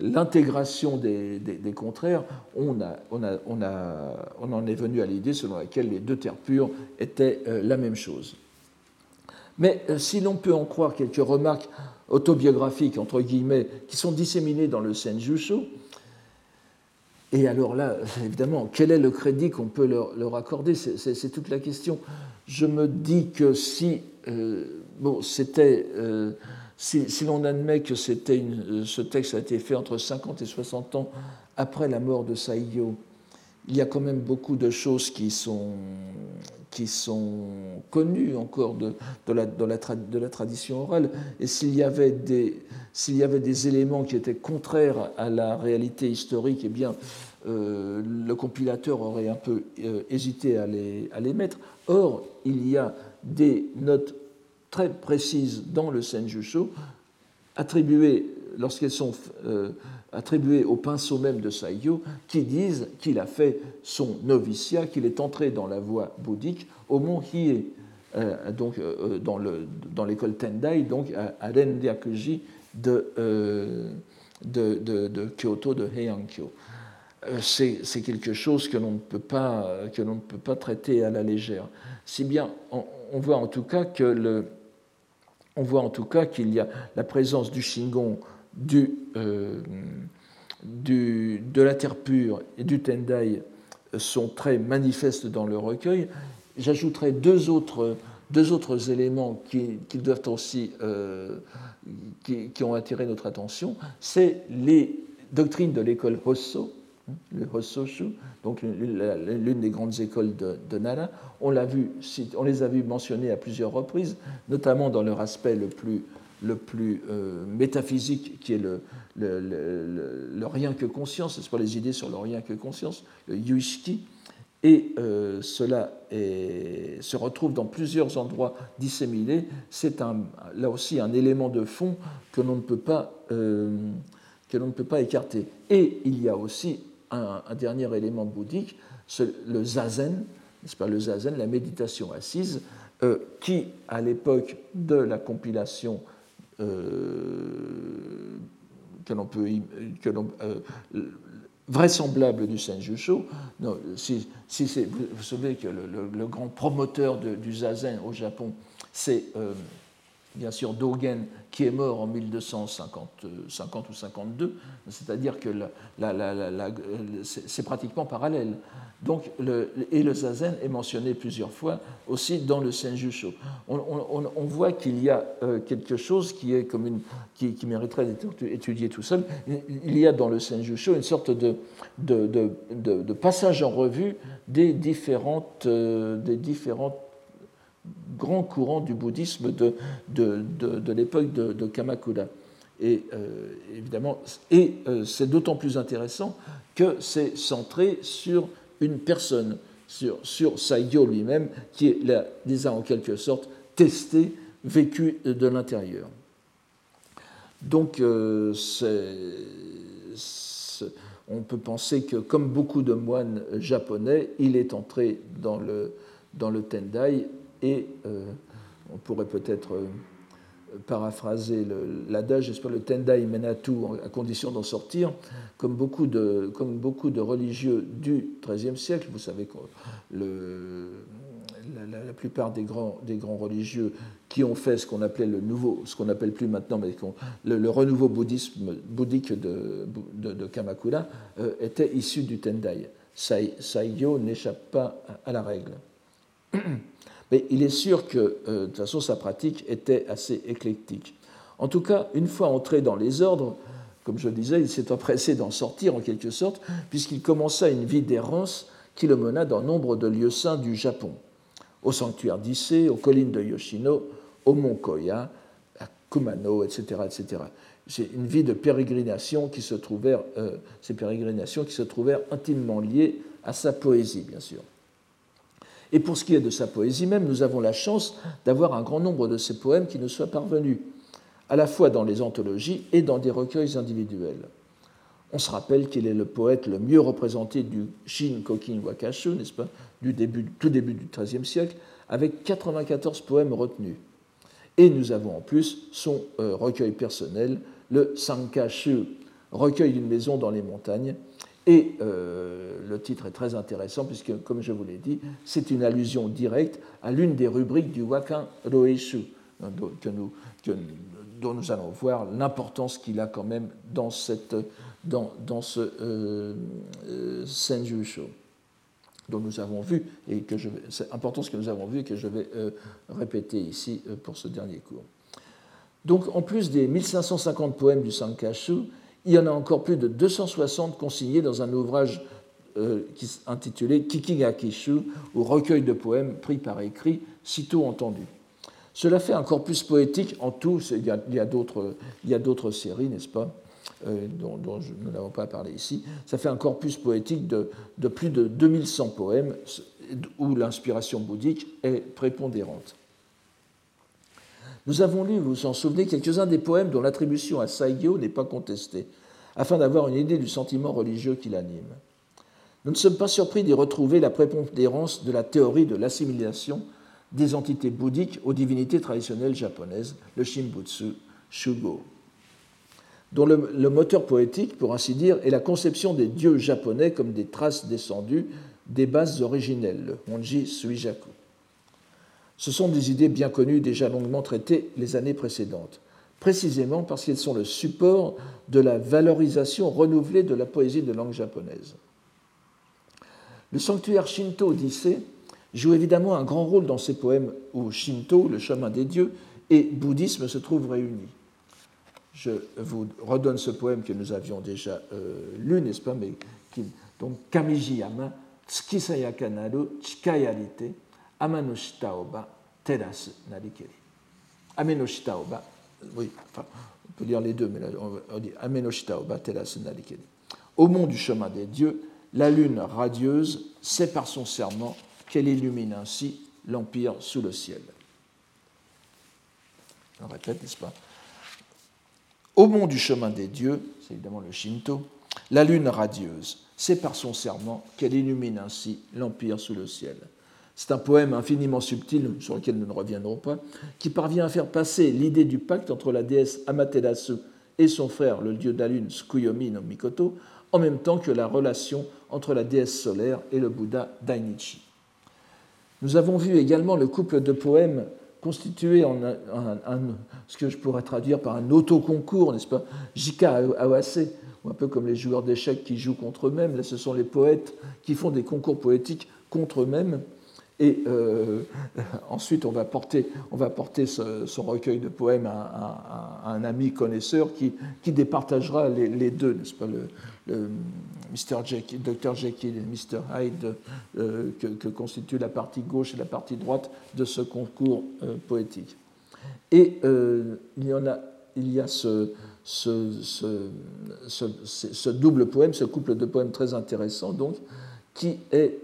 l'intégration des, contraires, on, en est venu à l'idée selon laquelle les deux terres pures étaient euh, la même chose. Mais euh, si l'on peut en croire quelques remarques autobiographiques, entre guillemets, qui sont disséminées dans le Senjusho, et alors là, évidemment, quel est le crédit qu'on peut leur, accorder? C'est toute la question. Je me dis que si, euh, bon, c'était, euh, si, l'on admet que c'était ce texte a été fait entre 50 et 60 ans après la mort de Saïyo, il y a quand même beaucoup de choses qui sont, qui sont connues encore de, de, la, de, la, tradition orale. Et s'il y, avait des, s'il y avait des éléments qui étaient contraires à la réalité historique, eh bien, le compilateur aurait un peu hésité à les, à les mettre. Or, il y a des notes très précises dans le Senjusho, attribuées, lorsqu'elles sont euh, attribuées au pinceau même de Saigyo, qui disent qu'il a fait son noviciat, qu'il est entré dans la voie bouddhique au mont Hiei, euh, donc, euh, dans l'école Tendai, donc à, à Renryakuji de, Kyoto, de Heiankyo. Euh, c'est quelque chose que l'on ne, peut pas, que ne peut pas traiter à la légère. Si bien, on, voit en tout cas que le, on voit en tout cas qu'il y a la présence du Shingon, du, euh, du, de la terre pure et du Tendai sont très manifestes dans le recueil. J'ajouterai deux autres, deux autres éléments qui, qui doivent aussi, euh, qui, qui, ont attiré notre attention. C'est les doctrines de l'école Hosso, le Hossoshu, donc l'une des grandes écoles de, Nara. On, vu, on, les a vus mentionnés à plusieurs reprises, notamment dans leur aspect le plus, le plus euh, métaphysique, qui est le, le, rien que conscience, c'est pas les idées sur le rien que conscience, le yuishiki. Et euh, cela se retrouve dans plusieurs endroits disséminés. C'est là aussi un élément de fond que l'on ne peut pas, euh, ne peut pas écarter. Et il y a aussi un, dernier élément bouddhique, le zazen, n'est-ce pas, le zazen, la méditation assise, qui, à l'époque de la compilation que l'on peut, que l'on, vraisemblable du Senjusho. si, si vous vous savez que le, grand promoteur du zazen au Japon, c'est euh, bien sûr Dogen, qui est mort en 1250 50 ou 52, c'est-à-dire que c'est pratiquement parallèle. Donc, et le zazen est mentionné plusieurs fois aussi dans le Senjusho. On, on, voit qu'il y a euh, quelque chose qui, est comme une, qui, mériterait d'être étudié tout seul. Il y a dans le Senjusho une sorte de, de, de, de passage en revue des différentes, euh, des différentes grands courants du bouddhisme de, de, de l'époque de, Kamakura. Et euh, évidemment, et c'est d'autant plus intéressant que c'est centré sur une personne sur, sur Saigyo lui-même qui les a en quelque sorte testés, vécu de l'intérieur. Donc, euh, on peut penser que, comme beaucoup de moines japonais, il est entré dans le, dans le Tendai et euh, on pourrait peut-être euh, paraphraser l'adage, j'espère, le Tendai Menatu, à condition d'en sortir, comme beaucoup, de, comme beaucoup de religieux du XIIIe siècle. Vous savez que la, plupart des grands, des grands religieux qui ont fait ce qu'on appelait le nouveau, ce qu'on appelle plus maintenant, mais le, renouveau bouddhisme, bouddhique de, de, Kamakura, euh, étaient issus du Tendai. Saigyo n'échappe pas à la règle. Mais il est sûr que, euh, de toute façon, sa pratique était assez éclectique. En tout cas, une fois entré dans les ordres, comme je disais, il s'est empressé d'en sortir en quelque sorte, puisqu'il commença une vie d'errance qui le mena dans nombre de lieux saints du Japon, au sanctuaire d'Issé, aux collines de Yoshino, au mont Koya, à Kumano, etc. etc. C'est une vie de pérégrination qui se trouvèrent, euh, ces pérégrinations qui se trouvèrent intimement liées à sa poésie, bien sûr. Et pour ce qui est de sa poésie même, nous avons la chance d'avoir un grand nombre de ses poèmes qui nous soient parvenus, à la fois dans les anthologies et dans des recueils individuels. On se rappelle qu'il est le poète le mieux représenté du Shin Kokin Wakashu, n'est-ce pas, du tout début du XIIIe siècle, avec 94 poèmes retenus. Et nous avons en plus son euh, recueil personnel, le Sankashu, recueil d'une maison dans les montagnes, et euh, le titre est très intéressant puisque, comme je vous l'ai dit, c'est une allusion directe à l'une des rubriques du Wakan Roeshu, hein, dont nous allons voir l'importance qu'il a quand même dans, ce euh, euh dont nous avons vu, et que je que nous avons vu et que je vais euh, répéter ici pour ce dernier cours. Donc, en plus des 1550 poèmes du Sankashu, il y en a encore plus de 260 consignés dans un ouvrage euh, intitulé Kikigakishu, ou recueil de poèmes pris par écrit, sitôt entendu. Cela fait un corpus poétique en tout, il y a, d'autres séries, n'est-ce pas, euh, dont, nous n'avons pas parlé ici. Ça fait un corpus poétique de, de plus de 2100 poèmes où l'inspiration bouddhique est prépondérante. Nous avons lu, vous vous en souvenez, quelques-uns des poèmes dont l'attribution à Saigyo n'est pas contestée, afin d'avoir une idée du sentiment religieux qui l'anime. Nous ne sommes pas surpris d'y retrouver la prépondérance de la théorie de l'assimilation des entités bouddhiques aux divinités traditionnelles japonaises, le Shimbutsu Shugo, dont le, le, moteur poétique, pour ainsi dire, est la conception des dieux japonais comme des traces descendues des bases originelles, le Honji Suijaku. Ce sont des idées bien connues, déjà longuement traitées les années précédentes, précisément parce qu'elles sont le support de la valorisation renouvelée de la poésie de langue japonaise. Le sanctuaire Shinto d'Issé joue évidemment un grand rôle dans ces poèmes où Shinto, le chemin des dieux, et bouddhisme se trouvent réunis. Je vous redonne ce poème que nous avions déjà euh, lu, n'est-ce pas, donc Kamijiyama, Tsukisayaka naru Chikayarite, Amanoshita oba teras narikeri. Amenoshita oba, oui, enfin, on peut lire les deux, mais on dit oba teras narikeri. Au mont du chemin des dieux, La lune radieuse sait par son serment qu'elle illumine ainsi l'empire sous le ciel. On répète, n'est-ce pas? Au mont du chemin des dieux, c'est évidemment le Shinto, la lune radieuse, c'est par son serment qu'elle illumine ainsi l'empire sous le ciel. C'est un poème infiniment subtil, sur lequel nous ne reviendrons pas, qui parvient à faire passer l'idée du pacte entre la déesse Amaterasu et son frère, le dieu de la lune, Tsukuyomi no Mikoto, en même temps que la relation entre la déesse solaire et le Bouddha Dainichi. Nous avons vu également le couple de poèmes constitué en ce que je pourrais traduire par un autoconcours, n'est-ce pas Jika Awase, un peu comme les joueurs d'échecs qui jouent contre eux-mêmes. Là, ce sont les poètes qui font des concours poétiques contre eux-mêmes. Et euh, ensuite, on va porter, on va porter son recueil de poèmes à, un ami connaisseur qui, qui départagera les, deux, n'est-ce pas, le, le Mr. Jekyll, Dr. Jekyll et Mr. Hyde, euh, que, constitue la partie gauche et la partie droite de ce concours euh, poétique. Et il y en a, il y a ce, ce, ce, ce, double poème, ce couple de poèmes très intéressant, donc, qui est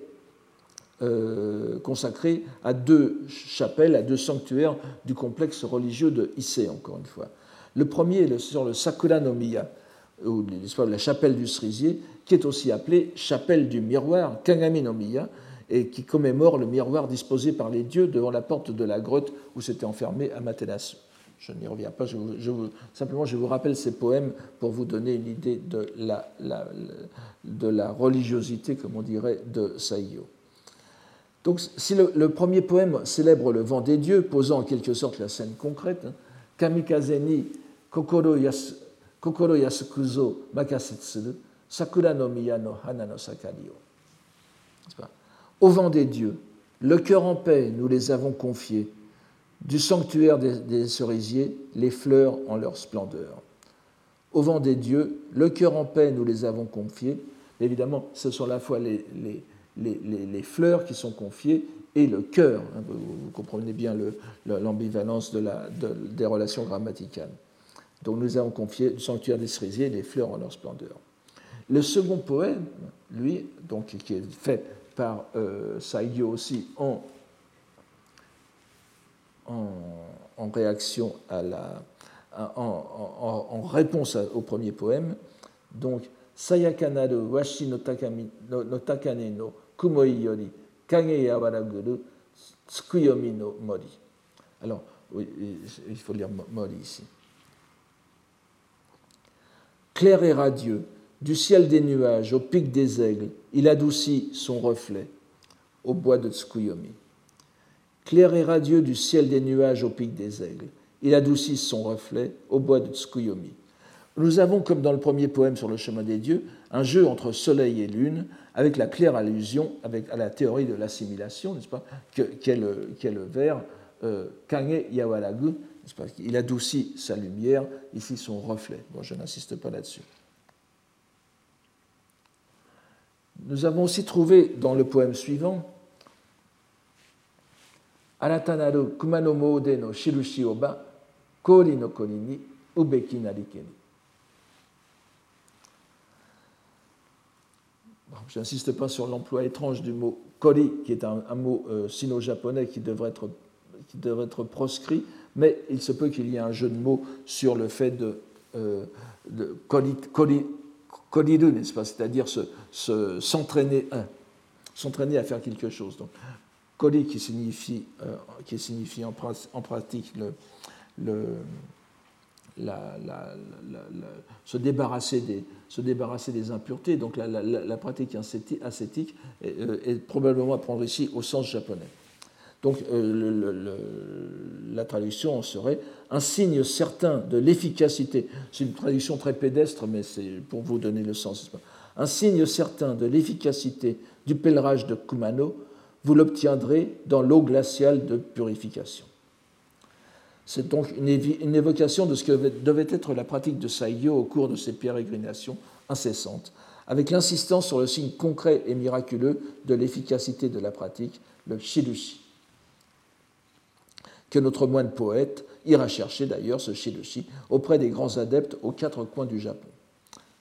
euh, consacré à deux chapelles, à deux sanctuaires du complexe religieux de Issei, encore une fois. Le premier est sur le Sakura no Miya, ou la chapelle du cerisier, qui est aussi appelée chapelle du miroir, Kagami no Miya, et qui commémore le miroir disposé par les dieux devant la porte de la grotte où s'était enfermé Amaterasu. Je n'y reviens pas, je simplement je vous rappelle ces poèmes pour vous donner une idée de la, de la religiosité, comme on dirait, de Saiyo. Donc, si le, premier poème célèbre le vent des dieux, posant en quelque sorte la scène concrète, hein, Kamikazeni kokoro, yasukuzo sakura no miya hana no Au vent des dieux, le cœur en paix, nous les avons confiés, du sanctuaire des, cerisiers, les fleurs en leur splendeur. Au vent des dieux, le cœur en paix, nous les avons confiés. Évidemment, ce sont à la fois les, fleurs qui sont confiées et le cœur. Hein, vous, comprenez bien l'ambivalence de des relations grammaticales. Donc nous avons confié le sanctuaire des cerisiers les fleurs en leur splendeur. Le second poème, lui, donc, qui est fait par euh, aussi en, réaction à la, en, réponse au premier poème, donc Sayakanaru washi no, takami, no takane no Alors, il faut lire mori ici. Clair et radieux, du ciel des nuages au pic des aigles, il adoucit son reflet au bois de Tsukuyomi. Clair et radieux du ciel des nuages au pic des aigles, il adoucit son reflet au bois de Tsukuyomi. Nous avons, comme dans le premier poème sur le chemin des dieux, un jeu entre soleil et lune, avec la claire allusion à la théorie de l'assimilation, n'est-ce pas, qu'est le, le, vers euh, Kange Yawaragu, il adoucit sa lumière, ici son reflet. Bon, je n'insiste pas là-dessus. Nous avons aussi trouvé dans le poème suivant Aratanaru kumano shirushi oba kori no ubeki narikeni. Je n'insiste pas sur l'emploi étrange du mot kori, qui est un, mot euh, sino-japonais qui devrait, être, qui devrait être proscrit, mais il se peut qu'il y ait un jeu de mots sur le fait de, euh, de n'est-ce pas? C'est-à-dire s'entraîner s'entraîner à faire quelque chose. Donc, kori qui signifie, euh, qui signifie en, pratique le se, débarrasser des, impuretés. Donc la, pratique ascétique euh, est, probablement à prendre ici au sens japonais. Donc euh, la traduction serait un signe certain de l'efficacité. C'est une traduction très pédestre, mais c'est pour vous donner le sens. Un signe certain de l'efficacité du pèlerinage de Kumano, vous l'obtiendrez dans l'eau glaciale de purification. C'est donc une, évocation de ce que devait être la pratique de Saiyo au cours de ses pérégrinations incessantes, avec l'insistance sur le signe concret et miraculeux de l'efficacité de la pratique, le shirushi, que notre moine poète ira chercher d'ailleurs, ce shirushi, auprès des grands adeptes aux quatre coins du Japon,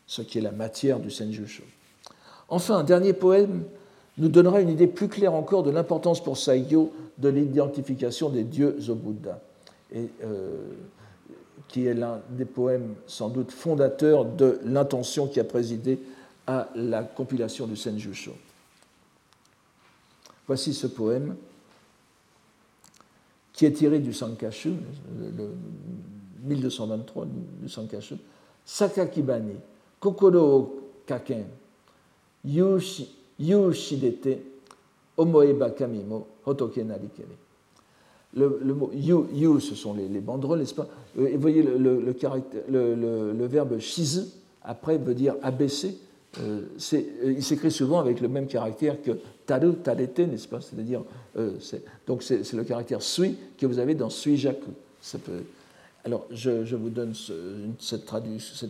ce qui est la matière du Senjusho. Enfin, un dernier poème nous donnera une idée plus claire encore de l'importance pour Saigyo de l'identification des dieux au Bouddha, et, euh, qui est l'un des poèmes sans doute fondateurs de l'intention qui a présidé à la compilation du Senjusho. Voici ce poème qui est tiré du Sankashu, le 1223 du Sankashu. Sakakibani, Kokoro Kaken, Yushidete, Omoeba Kamimo, Hotoke Narikere. Le, mot yu, ce sont les, banderoles, n'est-ce pas euh, Et voyez, le, le, verbe shizu, après, veut dire abaisser. Euh, euh, il s'écrit souvent avec le même caractère que taru, tarete, n'est-ce pas C'est-à-dire, donc c'est le caractère sui que vous avez dans suijaku. Ça alors, je, vous donne cette,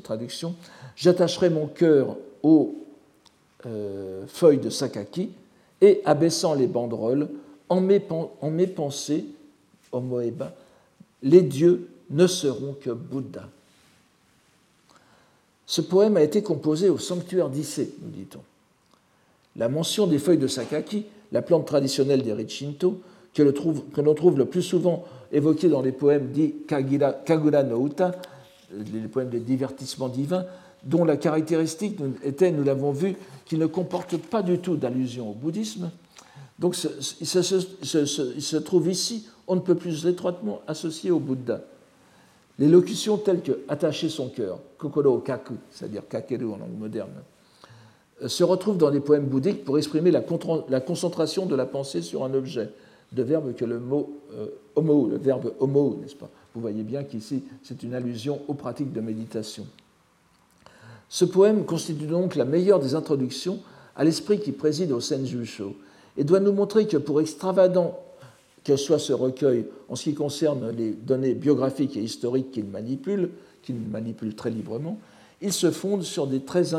traduction. J'attacherai mon cœur aux feuilles de Sakaki et, abaissant les banderoles, en mes pensées, au les dieux ne seront que Bouddha. Ce poème a été composé au sanctuaire d'Issé, nous dit-on. La mention des feuilles de Sakaki, la plante traditionnelle des Richinto, que l'on trouve le plus souvent évoqué dans les poèmes dits Kagura no Uta, les poèmes de divertissement divin, dont la caractéristique était, nous l'avons vu, qu'ils ne comportent pas du tout d'allusion au bouddhisme. Donc il se, trouve ici, on ne peut plus étroitement associer au Bouddha. Les locutions telles que attacher son cœur, kokoro kaku, c'est-à-dire kakeru en langue moderne, euh, se retrouvent dans des poèmes bouddhiques pour exprimer la concentration de la pensée sur un objet, de verbe que le mot euh, homo, le verbe homo, n'est-ce pas? Vous voyez bien qu'ici, c'est une allusion aux pratiques de méditation. Ce poème constitue donc la meilleure des introductions à l'esprit qui préside au Senjusho et doit nous montrer que pour extravagant que soit ce recueil en ce qui concerne les données biographiques et historiques qu'il manipule, qu'il manipule très librement, il se fonde sur des traits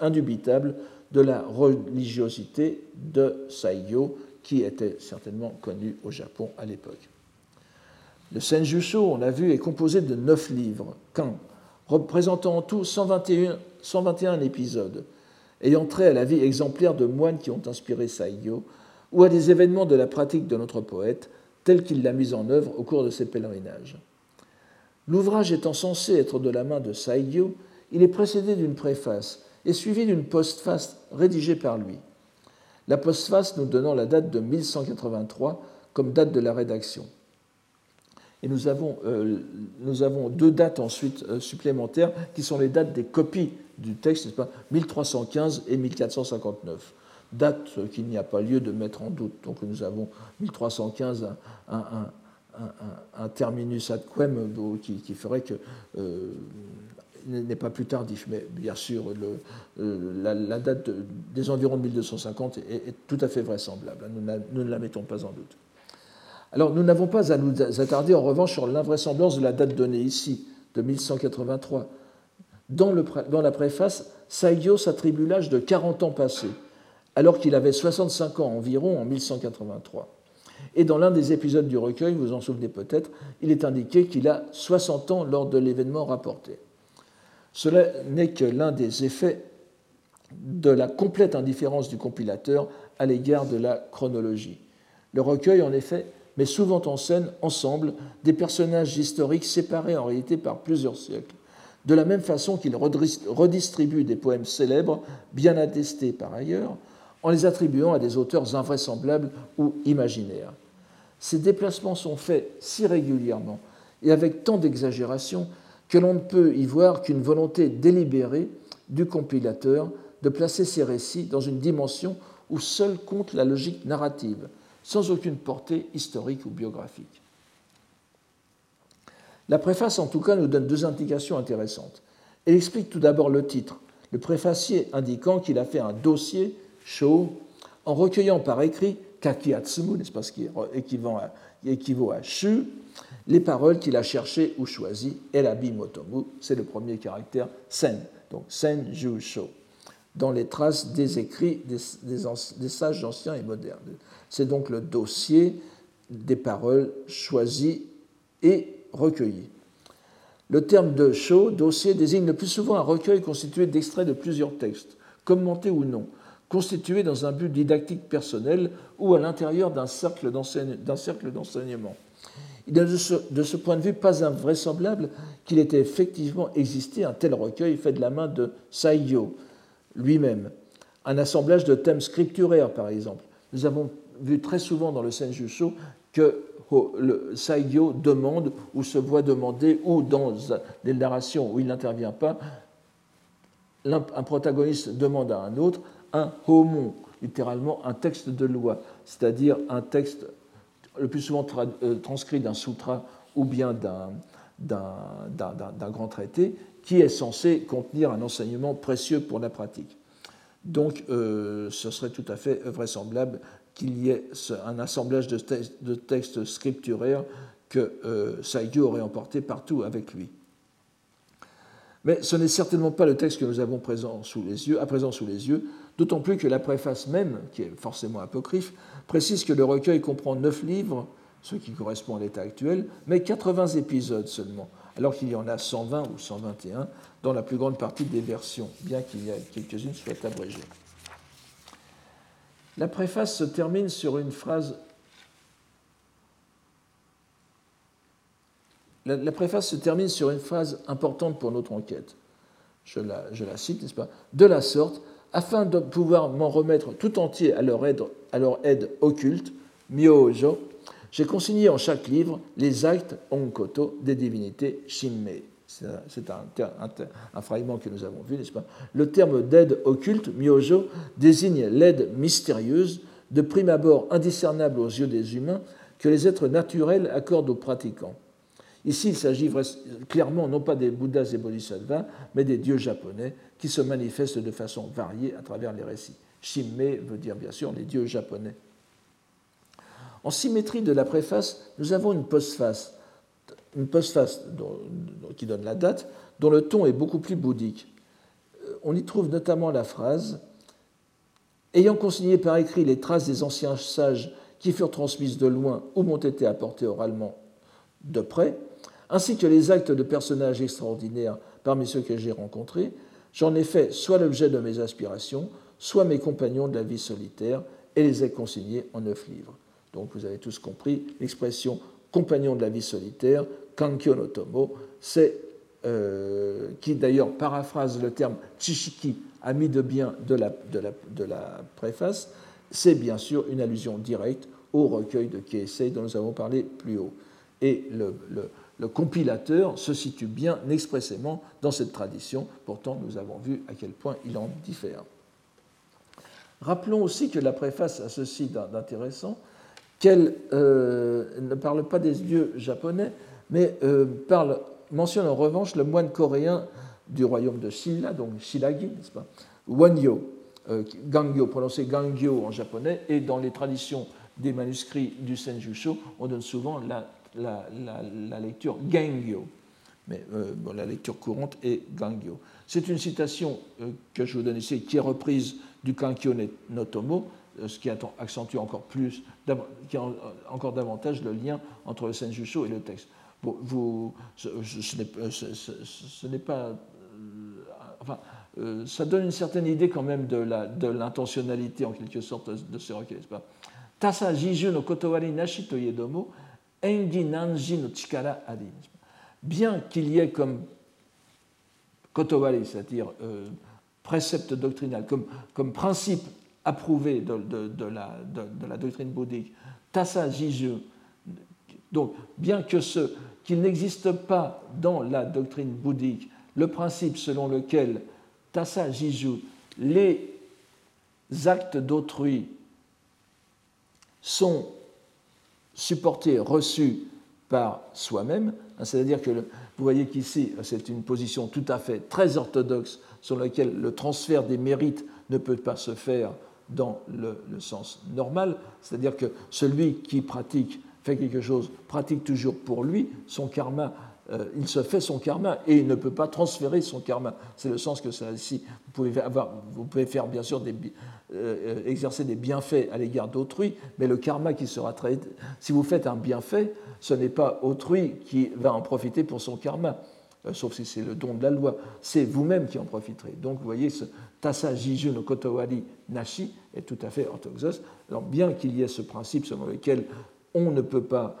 indubitables de la religiosité de Saigyo, qui était certainement connu au Japon à l'époque. Le Senjusho, on l'a vu, est composé de neuf livres, représentant en tout 121, 121 épisodes, ayant trait à la vie exemplaire de moines qui ont inspiré Saigyo, ou à des événements de la pratique de notre poète, tels qu'il l'a mis en œuvre au cours de ses pèlerinages. L'ouvrage étant censé être de la main de Saigyo, il est précédé d'une préface et suivi d'une postface rédigée par lui la postface nous donnant la date de 1183 comme date de la rédaction. Et nous avons, euh, nous avons deux dates ensuite euh, supplémentaires qui sont les dates des copies du texte, pas 1315 et 1459. Date qu'il n'y a pas lieu de mettre en doute. Donc nous avons 1315, un, terminus ad quem qui, qui ferait que euh, n'est pas plus tardif, mais bien sûr, euh, la, date des environs de 1250 est, tout à fait vraisemblable. Nous, nous, ne la mettons pas en doute. Alors, nous n'avons pas à nous attarder en revanche sur l'invraisemblance de la date donnée ici, de 1183. Dans, la préface, Saigyo s'attribue l'âge de 40 ans passés, alors qu'il avait 65 ans environ en 1183. Et dans l'un des épisodes du recueil, vous vous en souvenez peut-être, il est indiqué qu'il a 60 ans lors de l'événement rapporté. Cela n'est que l'un des effets de la complète indifférence du compilateur à l'égard de la chronologie. Le recueil, en effet, met souvent en scène, ensemble, des personnages historiques séparés en réalité par plusieurs siècles, de la même façon qu'il redistribue des poèmes célèbres, bien attestés par ailleurs, en les attribuant à des auteurs invraisemblables ou imaginaires. Ces déplacements sont faits si régulièrement et avec tant d'exagération que l'on ne peut y voir qu'une volonté délibérée du compilateur de placer ces récits dans une dimension où seule compte la logique narrative, sans aucune portée historique ou biographique. La préface, en tout cas, nous donne deux indications intéressantes. Elle explique tout d'abord le titre, le préfacier indiquant qu'il a fait un dossier chaud en recueillant par écrit kakiatsumu, n'est-ce pas, ce qui équivaut à shu, les paroles qu'il a cherchées ou choisies. Elabi Motomu, c'est le premier caractère sen, donc sen ju sho, dans les traces des écrits des, sages anciens et modernes. C'est donc le dossier des paroles choisies et Le terme de sho, dossier, désigne le plus souvent un recueil constitué d'extraits de plusieurs textes, commenté ou non, constitué dans un but didactique personnel ou à l'intérieur d'un cercle d'enseignement. Il n'est de ce, point de vue pas invraisemblable qu'il ait effectivement existé un tel recueil fait de la main de Saiyo lui-même, un assemblage de thèmes scripturaires par exemple. Nous avons vu très souvent dans le Senjusho que le Saigyo demande ou se voit demander, ou dans des narrations où il n'intervient pas, un protagoniste demande à un autre un homon, littéralement un texte de loi, c'est-à-dire un texte le plus souvent euh, transcrit d'un sutra ou bien d'un grand traité, qui est censé contenir un enseignement précieux pour la pratique. Donc, euh, ce serait tout à fait vraisemblable qu'il y ait un assemblage de, textes scripturaires que euh, aurait emporté partout avec lui. Mais ce n'est certainement pas le texte que nous avons à présent sous les yeux, d'autant plus que la préface même, qui est forcément apocryphe, précise que le recueil comprend neuf livres, ce qui correspond à l'état actuel, mais 80 épisodes seulement, alors qu'il y en a 120 ou 121 dans la plus grande partie des versions, bien qu'il y ait quelques-unes soient abrégées. La préface se termine sur une phrase. Importante pour notre enquête. Je la, cite, n'est-ce pas? De la sorte, afin de pouvoir m'en remettre tout entier à leur aide, à leur aide occulte, Myojo, j'ai consigné en chaque livre les actes onkoto des divinités Shimmei c'est un, fragment que nous avons vu, n'est-ce pas? Le terme d'aide occulte, myojo, désigne l'aide mystérieuse, de prime abord indiscernable aux yeux des humains, que les êtres naturels accordent aux pratiquants. Ici, il s'agit clairement non pas des Bouddhas et Bodhisattvas, mais des dieux japonais qui se manifestent de façon variée à travers les récits. Shimme veut dire bien sûr les dieux japonais. En symétrie de la préface, nous avons une postface une postface qui donne la date, dont le ton est beaucoup plus bouddhique. Euh, on y trouve notamment la phrase Ayant consigné par écrit les traces des anciens sages qui furent transmises de loin ou m'ont été apportées oralement de près, ainsi que les actes de personnages extraordinaires parmi ceux que j'ai rencontrés, j'en ai fait soit l'objet de mes aspirations, soit mes compagnons de la vie solitaire, et les ai consignés en neuf livres. Donc vous avez tous compris l'expression compagnon de la vie solitaire Kankyo no Tomo, c'est, euh, qui d'ailleurs paraphrase le terme Chishiki, ami de bien de la, de la, de la préface, c'est bien sûr une allusion directe au recueil de Keisei dont nous avons parlé plus haut. Et le, le, compilateur se situe bien expressément dans cette tradition, pourtant nous avons vu à quel point il en diffère. Rappelons aussi que la préface a ceci d'intéressant, qu'elle euh, ne parle pas des dieux japonais, mais euh, mentionne en revanche le moine coréen du royaume de Shilla, donc Shilagi, n'est-ce pas? Wanyo, euh, Gangyo, prononcé Gangyo en japonais, et dans les traditions des manuscrits du Senjusho, on donne souvent la, lecture Gangyo. Mais euh, la lecture courante est Gangyo. C'est une citation que je vous donne ici, qui est reprise du Kankyo Notomo, ce qui accentue encore plus, encore davantage le lien entre le Senjusho et le texte vous, ce, n'est pas. Euh, enfin, euh, ça donne une certaine idée quand même de l'intentionnalité, en quelque sorte, de ce recueil. Tasa jiju no kotowari nashi to yedomo, engi nanji no chikara ari. Bien qu'il y ait comme kotowari, c'est-à-dire euh, précepte doctrinal, comme, comme principe approuvé de, de, de, la, de, la, doctrine bouddhique, tasa jiju, donc bien que ce, qu'il n'existe pas dans la doctrine bouddhique le principe selon lequel Tassa Jiju, les actes d'autrui sont supportés, reçus par soi-même, hein, c'est-à-dire que vous voyez qu'ici c'est une position tout à fait très orthodoxe sur laquelle le transfert des mérites ne peut pas se faire dans le, le sens normal, c'est-à-dire que celui qui pratique fait quelque chose, pratique toujours pour lui, son karma, euh, il se fait son karma et il ne peut pas transférer son karma. C'est le sens que ça ici. Vous pouvez, avoir, vous pouvez faire bien sûr des, euh, exercer des bienfaits à l'égard d'autrui, mais le karma qui sera traité, si vous faites un bienfait, ce n'est pas autrui qui va en profiter pour son karma. euh, sauf si c'est le don de la loi, c'est vous-même qui en profiterez. Donc vous voyez, ce tasa jiju no kotowari nashi est tout à fait orthodoxe. Alors bien qu'il y ait ce principe selon lequel on ne peut pas,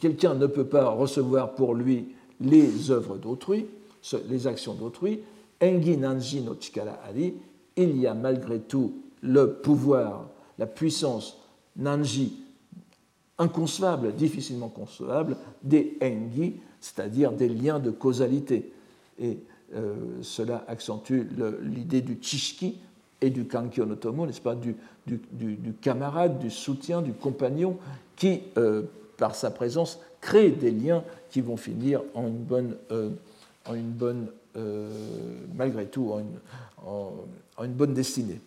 quelqu'un ne peut pas recevoir pour lui les œuvres d'autrui, les actions d'autrui, engi nanji no chikara ari, il y a malgré tout le pouvoir, la puissance nanji inconcevable, difficilement concevable, des engi, c'est-à-dire des liens de causalité. Et euh, cela accentue l'idée du chishiki et du kankyo notomo, n'est-ce pas, du, camarade, du soutien, du compagnon, qui, euh, par sa présence, crée des liens qui vont finir en une bonne, euh, en une bonne malgré tout, en une bonne destinée.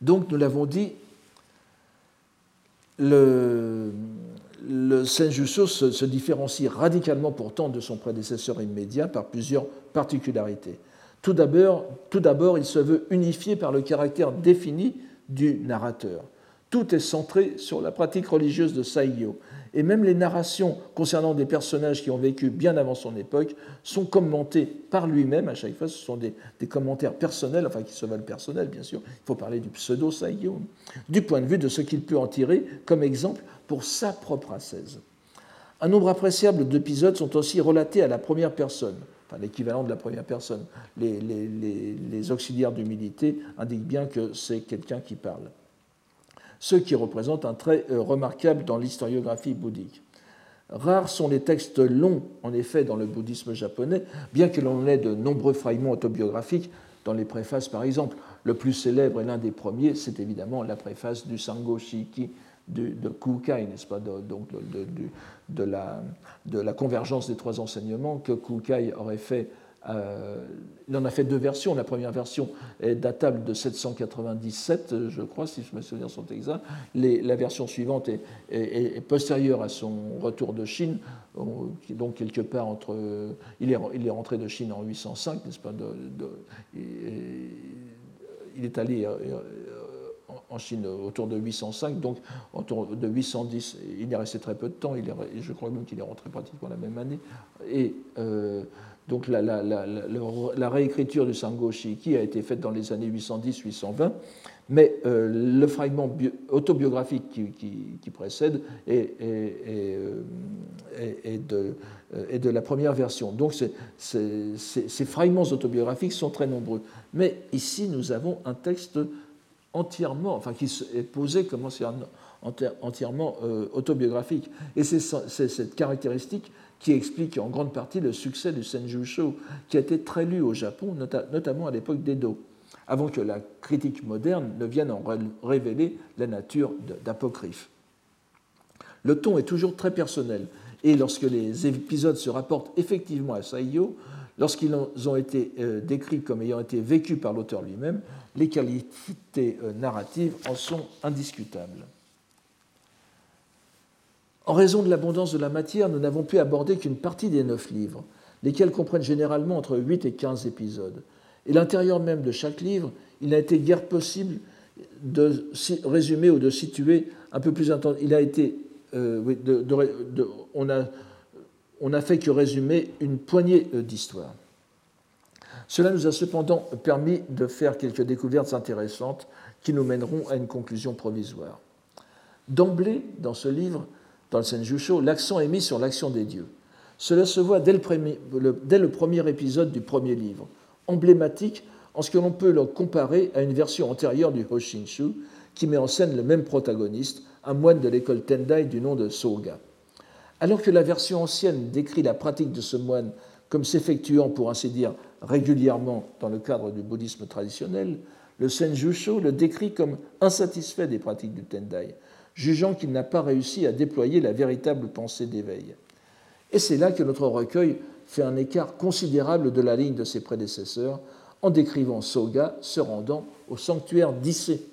Donc, nous l'avons dit, le, le Senjutsu se, se, différencie radicalement pourtant de son prédécesseur immédiat par plusieurs particularités. Tout d'abord, il se veut unifié par le caractère défini du narrateur. Tout est centré sur la pratique religieuse de Saiyo, et même les narrations concernant des personnages qui ont vécu bien avant son époque sont commentées par lui-même à chaque fois. Ce sont des, commentaires personnels, enfin qui se veulent personnels bien sûr. Il faut parler du pseudo Saïo, du point de vue de ce qu'il peut en tirer comme exemple pour sa propre ascèse. Un nombre appréciable d'épisodes sont aussi relatés à la première personne, enfin l'équivalent de la première personne. Les, les auxiliaires d'humilité indiquent bien que c'est quelqu'un qui parle ce qui représente un trait euh, remarquable dans l'historiographie bouddhique. Rares sont les textes longs, en effet, dans le bouddhisme japonais, bien que l'on ait de nombreux fragments autobiographiques dans les préfaces, par exemple. Le plus célèbre et l'un des premiers, c'est évidemment la préface du Sango Shiki de, Kukai, n'est-ce pas, donc de, la, de la convergence des trois enseignements que Kukai aurait fait euh, il en a fait deux versions. La première version est datable de 797, je crois, si je me souviens sont exacts. la version suivante est, postérieure à son retour de Chine, donc quelque part entre. Il est, il est rentré de Chine en 805, n'est-ce pas Il est allé euh, en Chine autour de 805, donc autour de 810, il est resté très peu de temps, je crois même qu'il est rentré pratiquement la même année. Et. Euh, donc la, réécriture du Sango Shiki a été faite dans les années 810-820, mais euh, le fragment autobiographique qui, précède est, de, de, la première version. Donc ces fragments autobiographiques sont très nombreux. Mais ici, nous avons un texte entièrement, enfin qui est posé comme entièrement euh, autobiographique. Et c'est cette caractéristique qui explique en grande partie le succès du Senjusho, qui a été très lu au Japon, notamment à l'époque d'Edo, avant que la critique moderne ne vienne en révéler la nature d'apocryphe. Le ton est toujours très personnel, et lorsque les épisodes se rapportent effectivement à Saiyo, lorsqu'ils ont été euh, décrits comme ayant été vécus par l'auteur lui-même, les qualités euh, narratives en sont indiscutables. En raison de l'abondance de la matière, nous n'avons pu aborder qu'une partie des neuf livres, lesquels comprennent généralement entre 8 et 15 épisodes. Et l'intérieur même de chaque livre, il n'a été guère possible de résumer ou de situer un peu plus intense. Il a été, euh, on a, on n'a fait que résumer une poignée euh, d'histoires. Cela nous a cependant permis de faire quelques découvertes intéressantes qui nous mèneront à une conclusion provisoire. D'emblée, dans ce livre, dans le Senjusho, l'accent est mis sur l'action des dieux. Cela se voit dès le, premier, épisode du premier livre, emblématique en ce que l'on peut le comparer à une version antérieure du Hoshinshu qui met en scène le même protagoniste, un moine de l'école Tendai du nom de Soga. Alors que la version ancienne décrit la pratique de ce moine comme s'effectuant, pour ainsi dire, régulièrement dans le cadre du bouddhisme traditionnel, le Senjusho le décrit comme insatisfait des pratiques du Tendai, jugeant qu'il n'a pas réussi à déployer la véritable pensée d'éveil. Et c'est là que notre recueil fait un écart considérable de la ligne de ses prédécesseurs en décrivant Soga se rendant au sanctuaire d'Issé,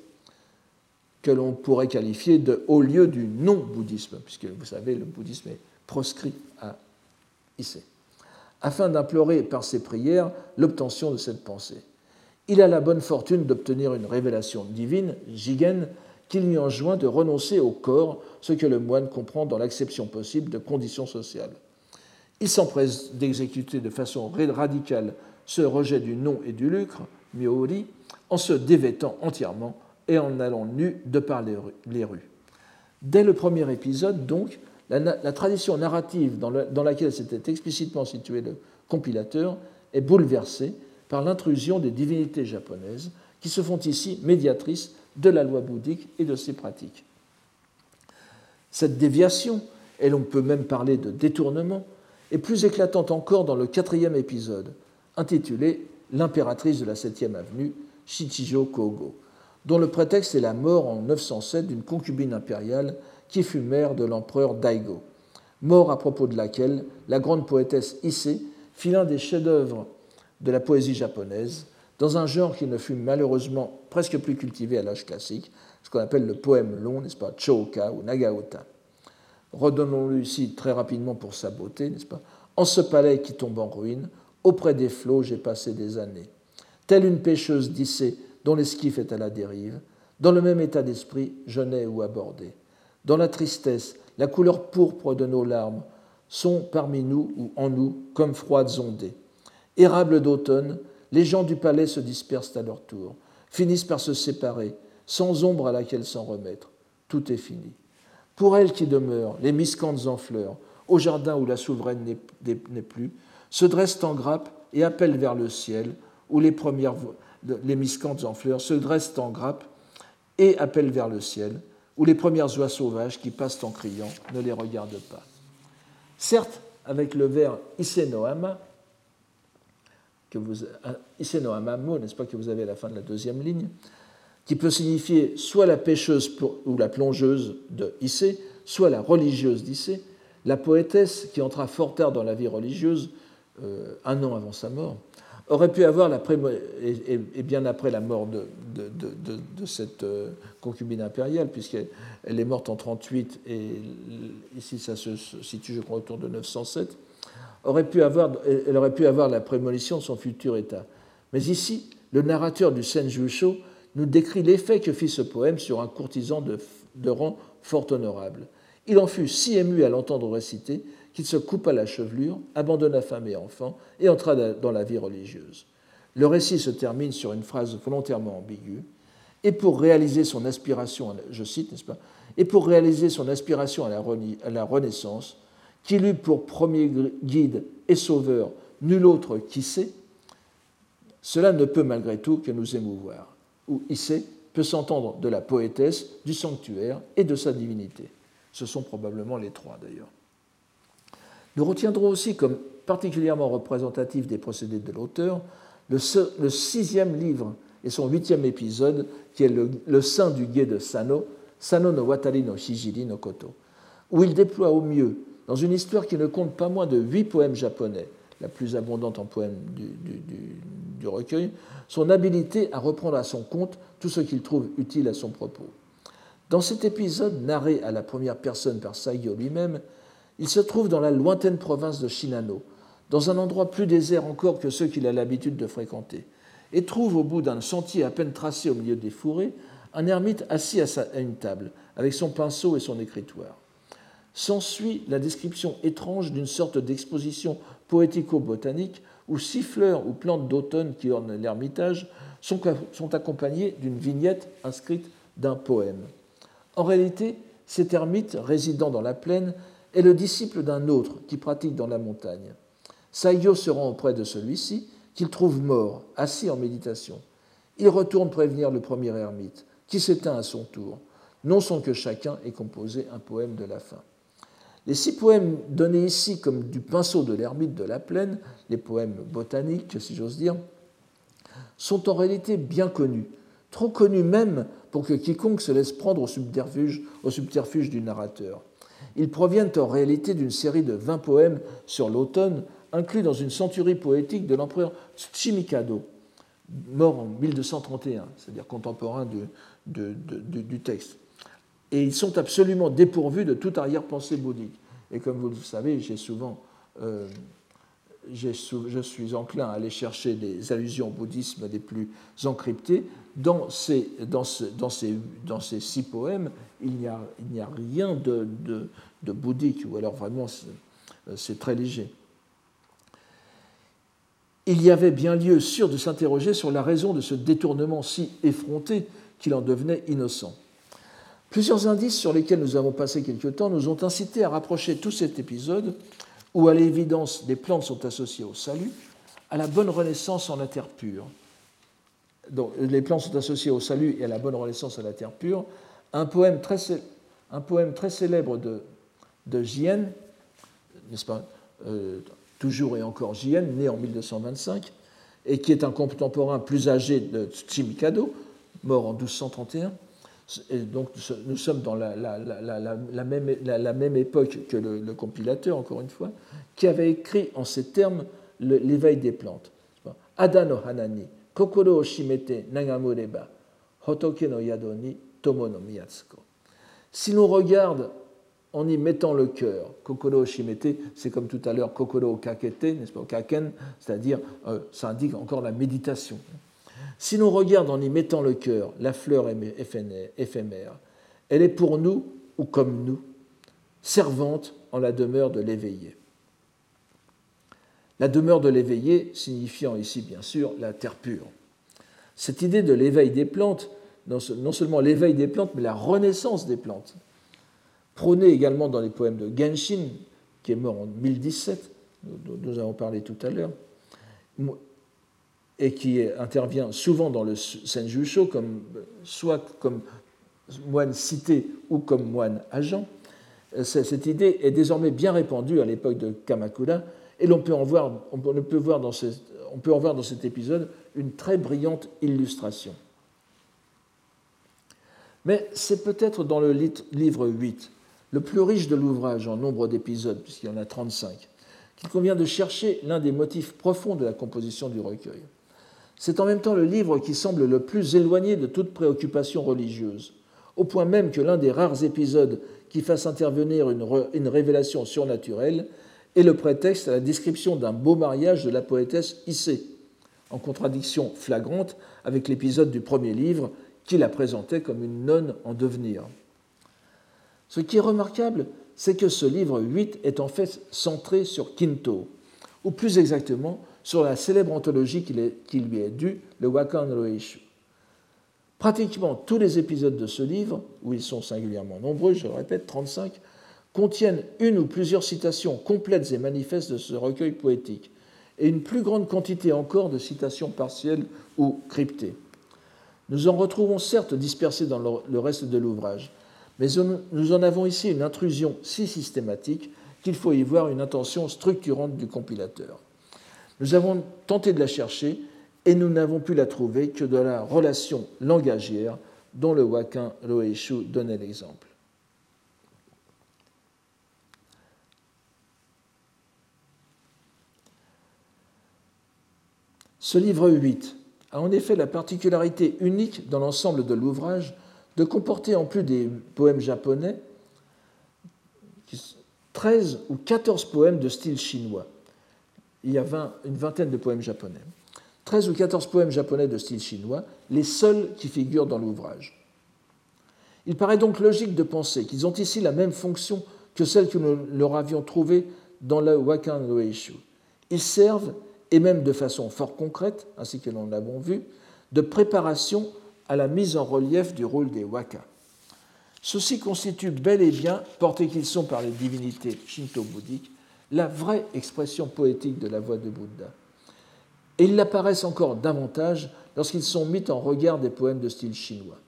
que l'on pourrait qualifier de haut lieu du non-bouddhisme, puisque vous savez, le bouddhisme est proscrit à Issé, afin d'implorer par ses prières l'obtention de cette pensée. Il a la bonne fortune d'obtenir une révélation divine, Jigen, qu'il lui enjoint de renoncer au corps, ce que le moine comprend dans l'acception possible de conditions sociales. Il s'empresse d'exécuter de façon radicale ce rejet du nom et du lucre, Miori, en se dévêtant entièrement et en allant nu de par les rues. Dès le premier épisode, donc, la, tradition narrative dans, dans laquelle s'était explicitement situé le compilateur est bouleversée par l'intrusion des divinités japonaises qui se font ici médiatrices de la loi bouddhique et de ses pratiques. Cette déviation, et l'on peut même parler de détournement, est plus éclatante encore dans le quatrième épisode, intitulé L'impératrice de la septième avenue, Shichijo Kogo, dont le prétexte est la mort en 907 d'une concubine impériale qui fut mère de l'empereur Daigo, mort à propos de laquelle la grande poétesse Issei fit l'un des chefs-d'œuvre de la poésie japonaise, dans un genre qui ne fut malheureusement presque plus cultivé à l'âge classique, ce qu'on appelle le poème long, n'est-ce pas, Chouka ou Nagaota. Redonnons-le ici très rapidement pour sa beauté, n'est-ce pas En ce palais qui tombe en ruine, auprès des flots j'ai passé des années. Telle une pêcheuse d'Issée dont l'esquif est à la dérive, dans le même état d'esprit, je n'ai où aborder. Dans la tristesse, la couleur pourpre de nos larmes sont parmi nous ou en nous comme froides ondées. Érables d'automne, les gens du palais se dispersent à leur tour, finissent par se séparer, sans ombre à laquelle s'en remettre. Tout est fini. Pour elle qui demeure, les miscantes en fleurs, au jardin où la souveraine n'est plus, se dressent en grappe et appellent vers le ciel, où les premières les miscantes en fleurs se dressent en grappe et appellent vers le ciel, où les premières oies sauvages qui passent en criant ne les regardent pas. Certes, avec le vers Isenohama, que vous, Isenohama n'est-ce pas, que vous avez à la fin de la deuxième ligne, qui peut signifier soit la pêcheuse ou la plongeuse de Issé, soit la religieuse d'Issé, la poétesse qui entra fort tard dans la vie religieuse, euh, un an avant sa mort, aurait pu avoir, la et, bien après la mort de, de, cette euh, concubine impériale, puisqu'elle est morte en 38 et ici ça se situe, je crois, autour de 907, aurait pu avoir, elle aurait pu avoir la prémonition de son futur état. Mais ici, le narrateur du Senjusho nous décrit l'effet que fit ce poème sur un courtisan de, rang fort honorable. Il en fut si ému à l'entendre réciter qu'il se coupa la chevelure, abandonna femme et enfant et entra dans la vie religieuse. Le récit se termine sur une phrase volontairement ambiguë. Et pour réaliser son aspiration, je cite, n'est-ce pas? Et pour réaliser son aspiration à la, à la Renaissance, qu'il eut pour premier guide et sauveur nul autre qu'Issé, cela ne peut malgré tout que nous émouvoir. Ou Issé peut s'entendre de la poétesse, du sanctuaire et de sa divinité. Ce sont probablement les trois d'ailleurs. Nous retiendrons aussi comme particulièrement représentatif des procédés de l'auteur le, sixième livre et son huitième épisode, qui est le, le sein du guet de Sano, Sano no Watari no Shijiri no Koto, où il déploie au mieux, dans une histoire qui ne compte pas moins de huit poèmes japonais, la plus abondante en poèmes du, recueil, son habilité à reprendre à son compte tout ce qu'il trouve utile à son propos. Dans cet épisode, narré à la première personne par Saigyo lui-même, il se trouve dans la lointaine province de Shinano, dans un endroit plus désert encore que ceux qu'il a l'habitude de fréquenter, et trouve au bout d'un sentier à peine tracé au milieu des fourrés un ermite assis à, une table, avec son pinceau et son écritoire. S'ensuit la description étrange d'une sorte d'exposition poético-botanique où six fleurs ou plantes d'automne qui ornent l'ermitage sont, accompagnées d'une vignette inscrite d'un poème. En réalité, cet ermite, résidant dans la plaine, est le disciple d'un autre qui pratique dans la montagne. Saïo se rend auprès de celui-ci, qu'il trouve mort, assis en méditation. Il retourne prévenir le premier ermite, qui s'éteint à son tour, non sans que chacun ait composé un poème de la fin. Les six poèmes donnés ici comme du pinceau de l'ermite de la plaine, les poèmes botaniques, si j'ose dire, sont en réalité bien connus, trop connus même pour que quiconque se laisse prendre au subterfuge, du narrateur. Ils proviennent en réalité d'une série de 20 poèmes sur l'automne, inclus dans une centurie poétique de l'empereur Tsuchimikado, mort en 1231, c'est-à-dire contemporain du, texte. Et ils sont absolument dépourvus de toute arrière-pensée bouddhique. Et comme vous le savez, j'ai souvent, euh, je suis enclin à aller chercher des allusions au bouddhisme les plus encryptées. Dans ces, six poèmes, il n'y a, rien de, bouddhique, ou alors vraiment c'est très léger. il y avait bien lieu sûr de s'interroger sur la raison de ce détournement si effronté qu'il en devenait innocent. Plusieurs indices sur lesquels nous avons passé quelque temps nous ont incité à rapprocher tout cet épisode, où à l'évidence des plantes sont associées au salut, à la bonne renaissance en la terre pure. Donc, les plantes sont associées au salut et à la bonne renaissance en la terre pure. Un poème très, célèbre de, de Gien, n'est-ce pas euh, toujours et encore Jien, né en 1225, et qui est un contemporain plus âgé de Tsimikado, mort en 1231. Et donc nous sommes dans la, même, époque que le, compilateur, encore une fois, qui avait écrit en ces termes l'éveil des plantes. Adano hanani, kokoro o shimete nagamureba, hotoke no yado ni tomo no miyatsuko. Si l'on regarde en y mettant le cœur. Kokoro Shimete, c'est comme tout à l'heure Kokoro Kakete, n'est-ce pas, Kaken, c'est-à-dire, euh, ça indique encore la méditation. Si l'on regarde en y mettant le cœur, la fleur éphémère, elle est pour nous, ou comme nous, servante en la demeure de l'éveillé. La demeure de l'éveillé signifiant ici, bien sûr, la terre pure. Cette idée de l'éveil des plantes, non seulement l'éveil des plantes, mais la renaissance des plantes, prôné également dans les poèmes de Genshin, qui est mort en 1017, nous avons parlé tout à l'heure, et qui intervient souvent dans le Senjusho, comme, soit comme moine cité ou comme moine agent. Cette idée est désormais bien répandue à l'époque de Kamakura, et l'on peut, peut, on peut en voir dans cet épisode une très brillante illustration. Mais c'est peut-être dans le livre 8 le plus riche de l'ouvrage en nombre d'épisodes, puisqu'il y en a 35, qu'il convient de chercher l'un des motifs profonds de la composition du recueil. C'est en même temps le livre qui semble le plus éloigné de toute préoccupation religieuse, au point même que l'un des rares épisodes qui fasse intervenir une, révélation surnaturelle est le prétexte à la description d'un beau mariage de la poétesse Issée, en contradiction flagrante avec l'épisode du premier livre qui la présentait comme une nonne en devenir. Ce qui est remarquable, c'est que ce livre 8 est en fait centré sur Kinto, ou plus exactement sur la célèbre anthologie qui lui est due, le Wakan Roeishu. Pratiquement tous les épisodes de ce livre, où ils sont singulièrement nombreux, je le répète, 35, contiennent une ou plusieurs citations complètes et manifestes de ce recueil poétique, et une plus grande quantité encore de citations partielles ou cryptées. Nous en retrouvons certes dispersées dans le reste de l'ouvrage, mais nous en avons ici une intrusion si systématique qu'il faut y voir une intention structurante du compilateur. Nous avons tenté de la chercher et nous n'avons pu la trouver que dans la relation langagière dont le Wakin Loeshu donnait l'exemple. Ce livre 8 a en effet la particularité unique dans l'ensemble de l'ouvrage de comporter en plus des poèmes japonais 13 ou 14 poèmes de style chinois. Il y a une vingtaine de poèmes japonais. 13 ou 14 poèmes japonais de style chinois, les seuls qui figurent dans l'ouvrage. Il paraît donc logique de penser qu'ils ont ici la même fonction que celle que nous leur avions trouvée dans le Wakan no Ils servent, et même de façon fort concrète, ainsi que nous l'avons vu, de préparation à la mise en relief du rôle des waka. Ceux-ci constituent bel et bien, portés qu'ils sont par les divinités shinto-bouddhiques, la vraie expression poétique de la voix de Bouddha. Et ils l'apparaissent encore davantage lorsqu'ils sont mis en regard des poèmes de style chinois.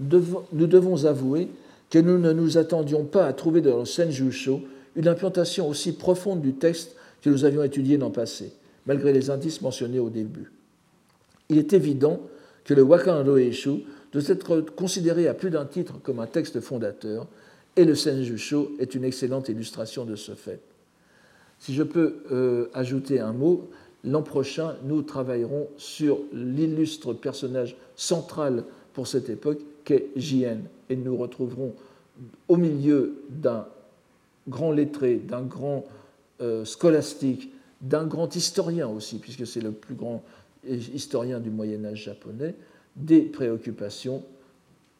Nous devons, avouer que nous ne nous attendions pas à trouver dans le Senjusho une implantation aussi profonde du texte que nous avions étudié l'an passé, malgré les indices mentionnés au début. Il est évident que le Wakan Roeishu doit être considéré à plus d'un titre comme un texte fondateur, et le Senjusho est une excellente illustration de ce fait. Si je peux euh, ajouter un mot, l'an prochain, nous travaillerons sur l'illustre personnage central pour cette époque qu'est Jien, et nous retrouverons au milieu d'un grand lettré, d'un grand euh, scolastique, d'un grand historien aussi, puisque c'est le plus grand historien du Moyen Âge japonais, des préoccupations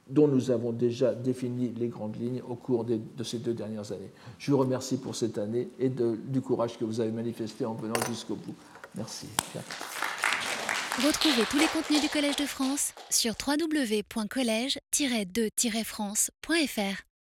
dont nous avons déjà défini les grandes lignes au cours de, ces deux dernières années. Je vous remercie pour cette année et du courage que vous avez manifesté en venant jusqu'au bout. Merci. Retrouvez tous les contenus du Collège de France sur www.colège-2-france.fr.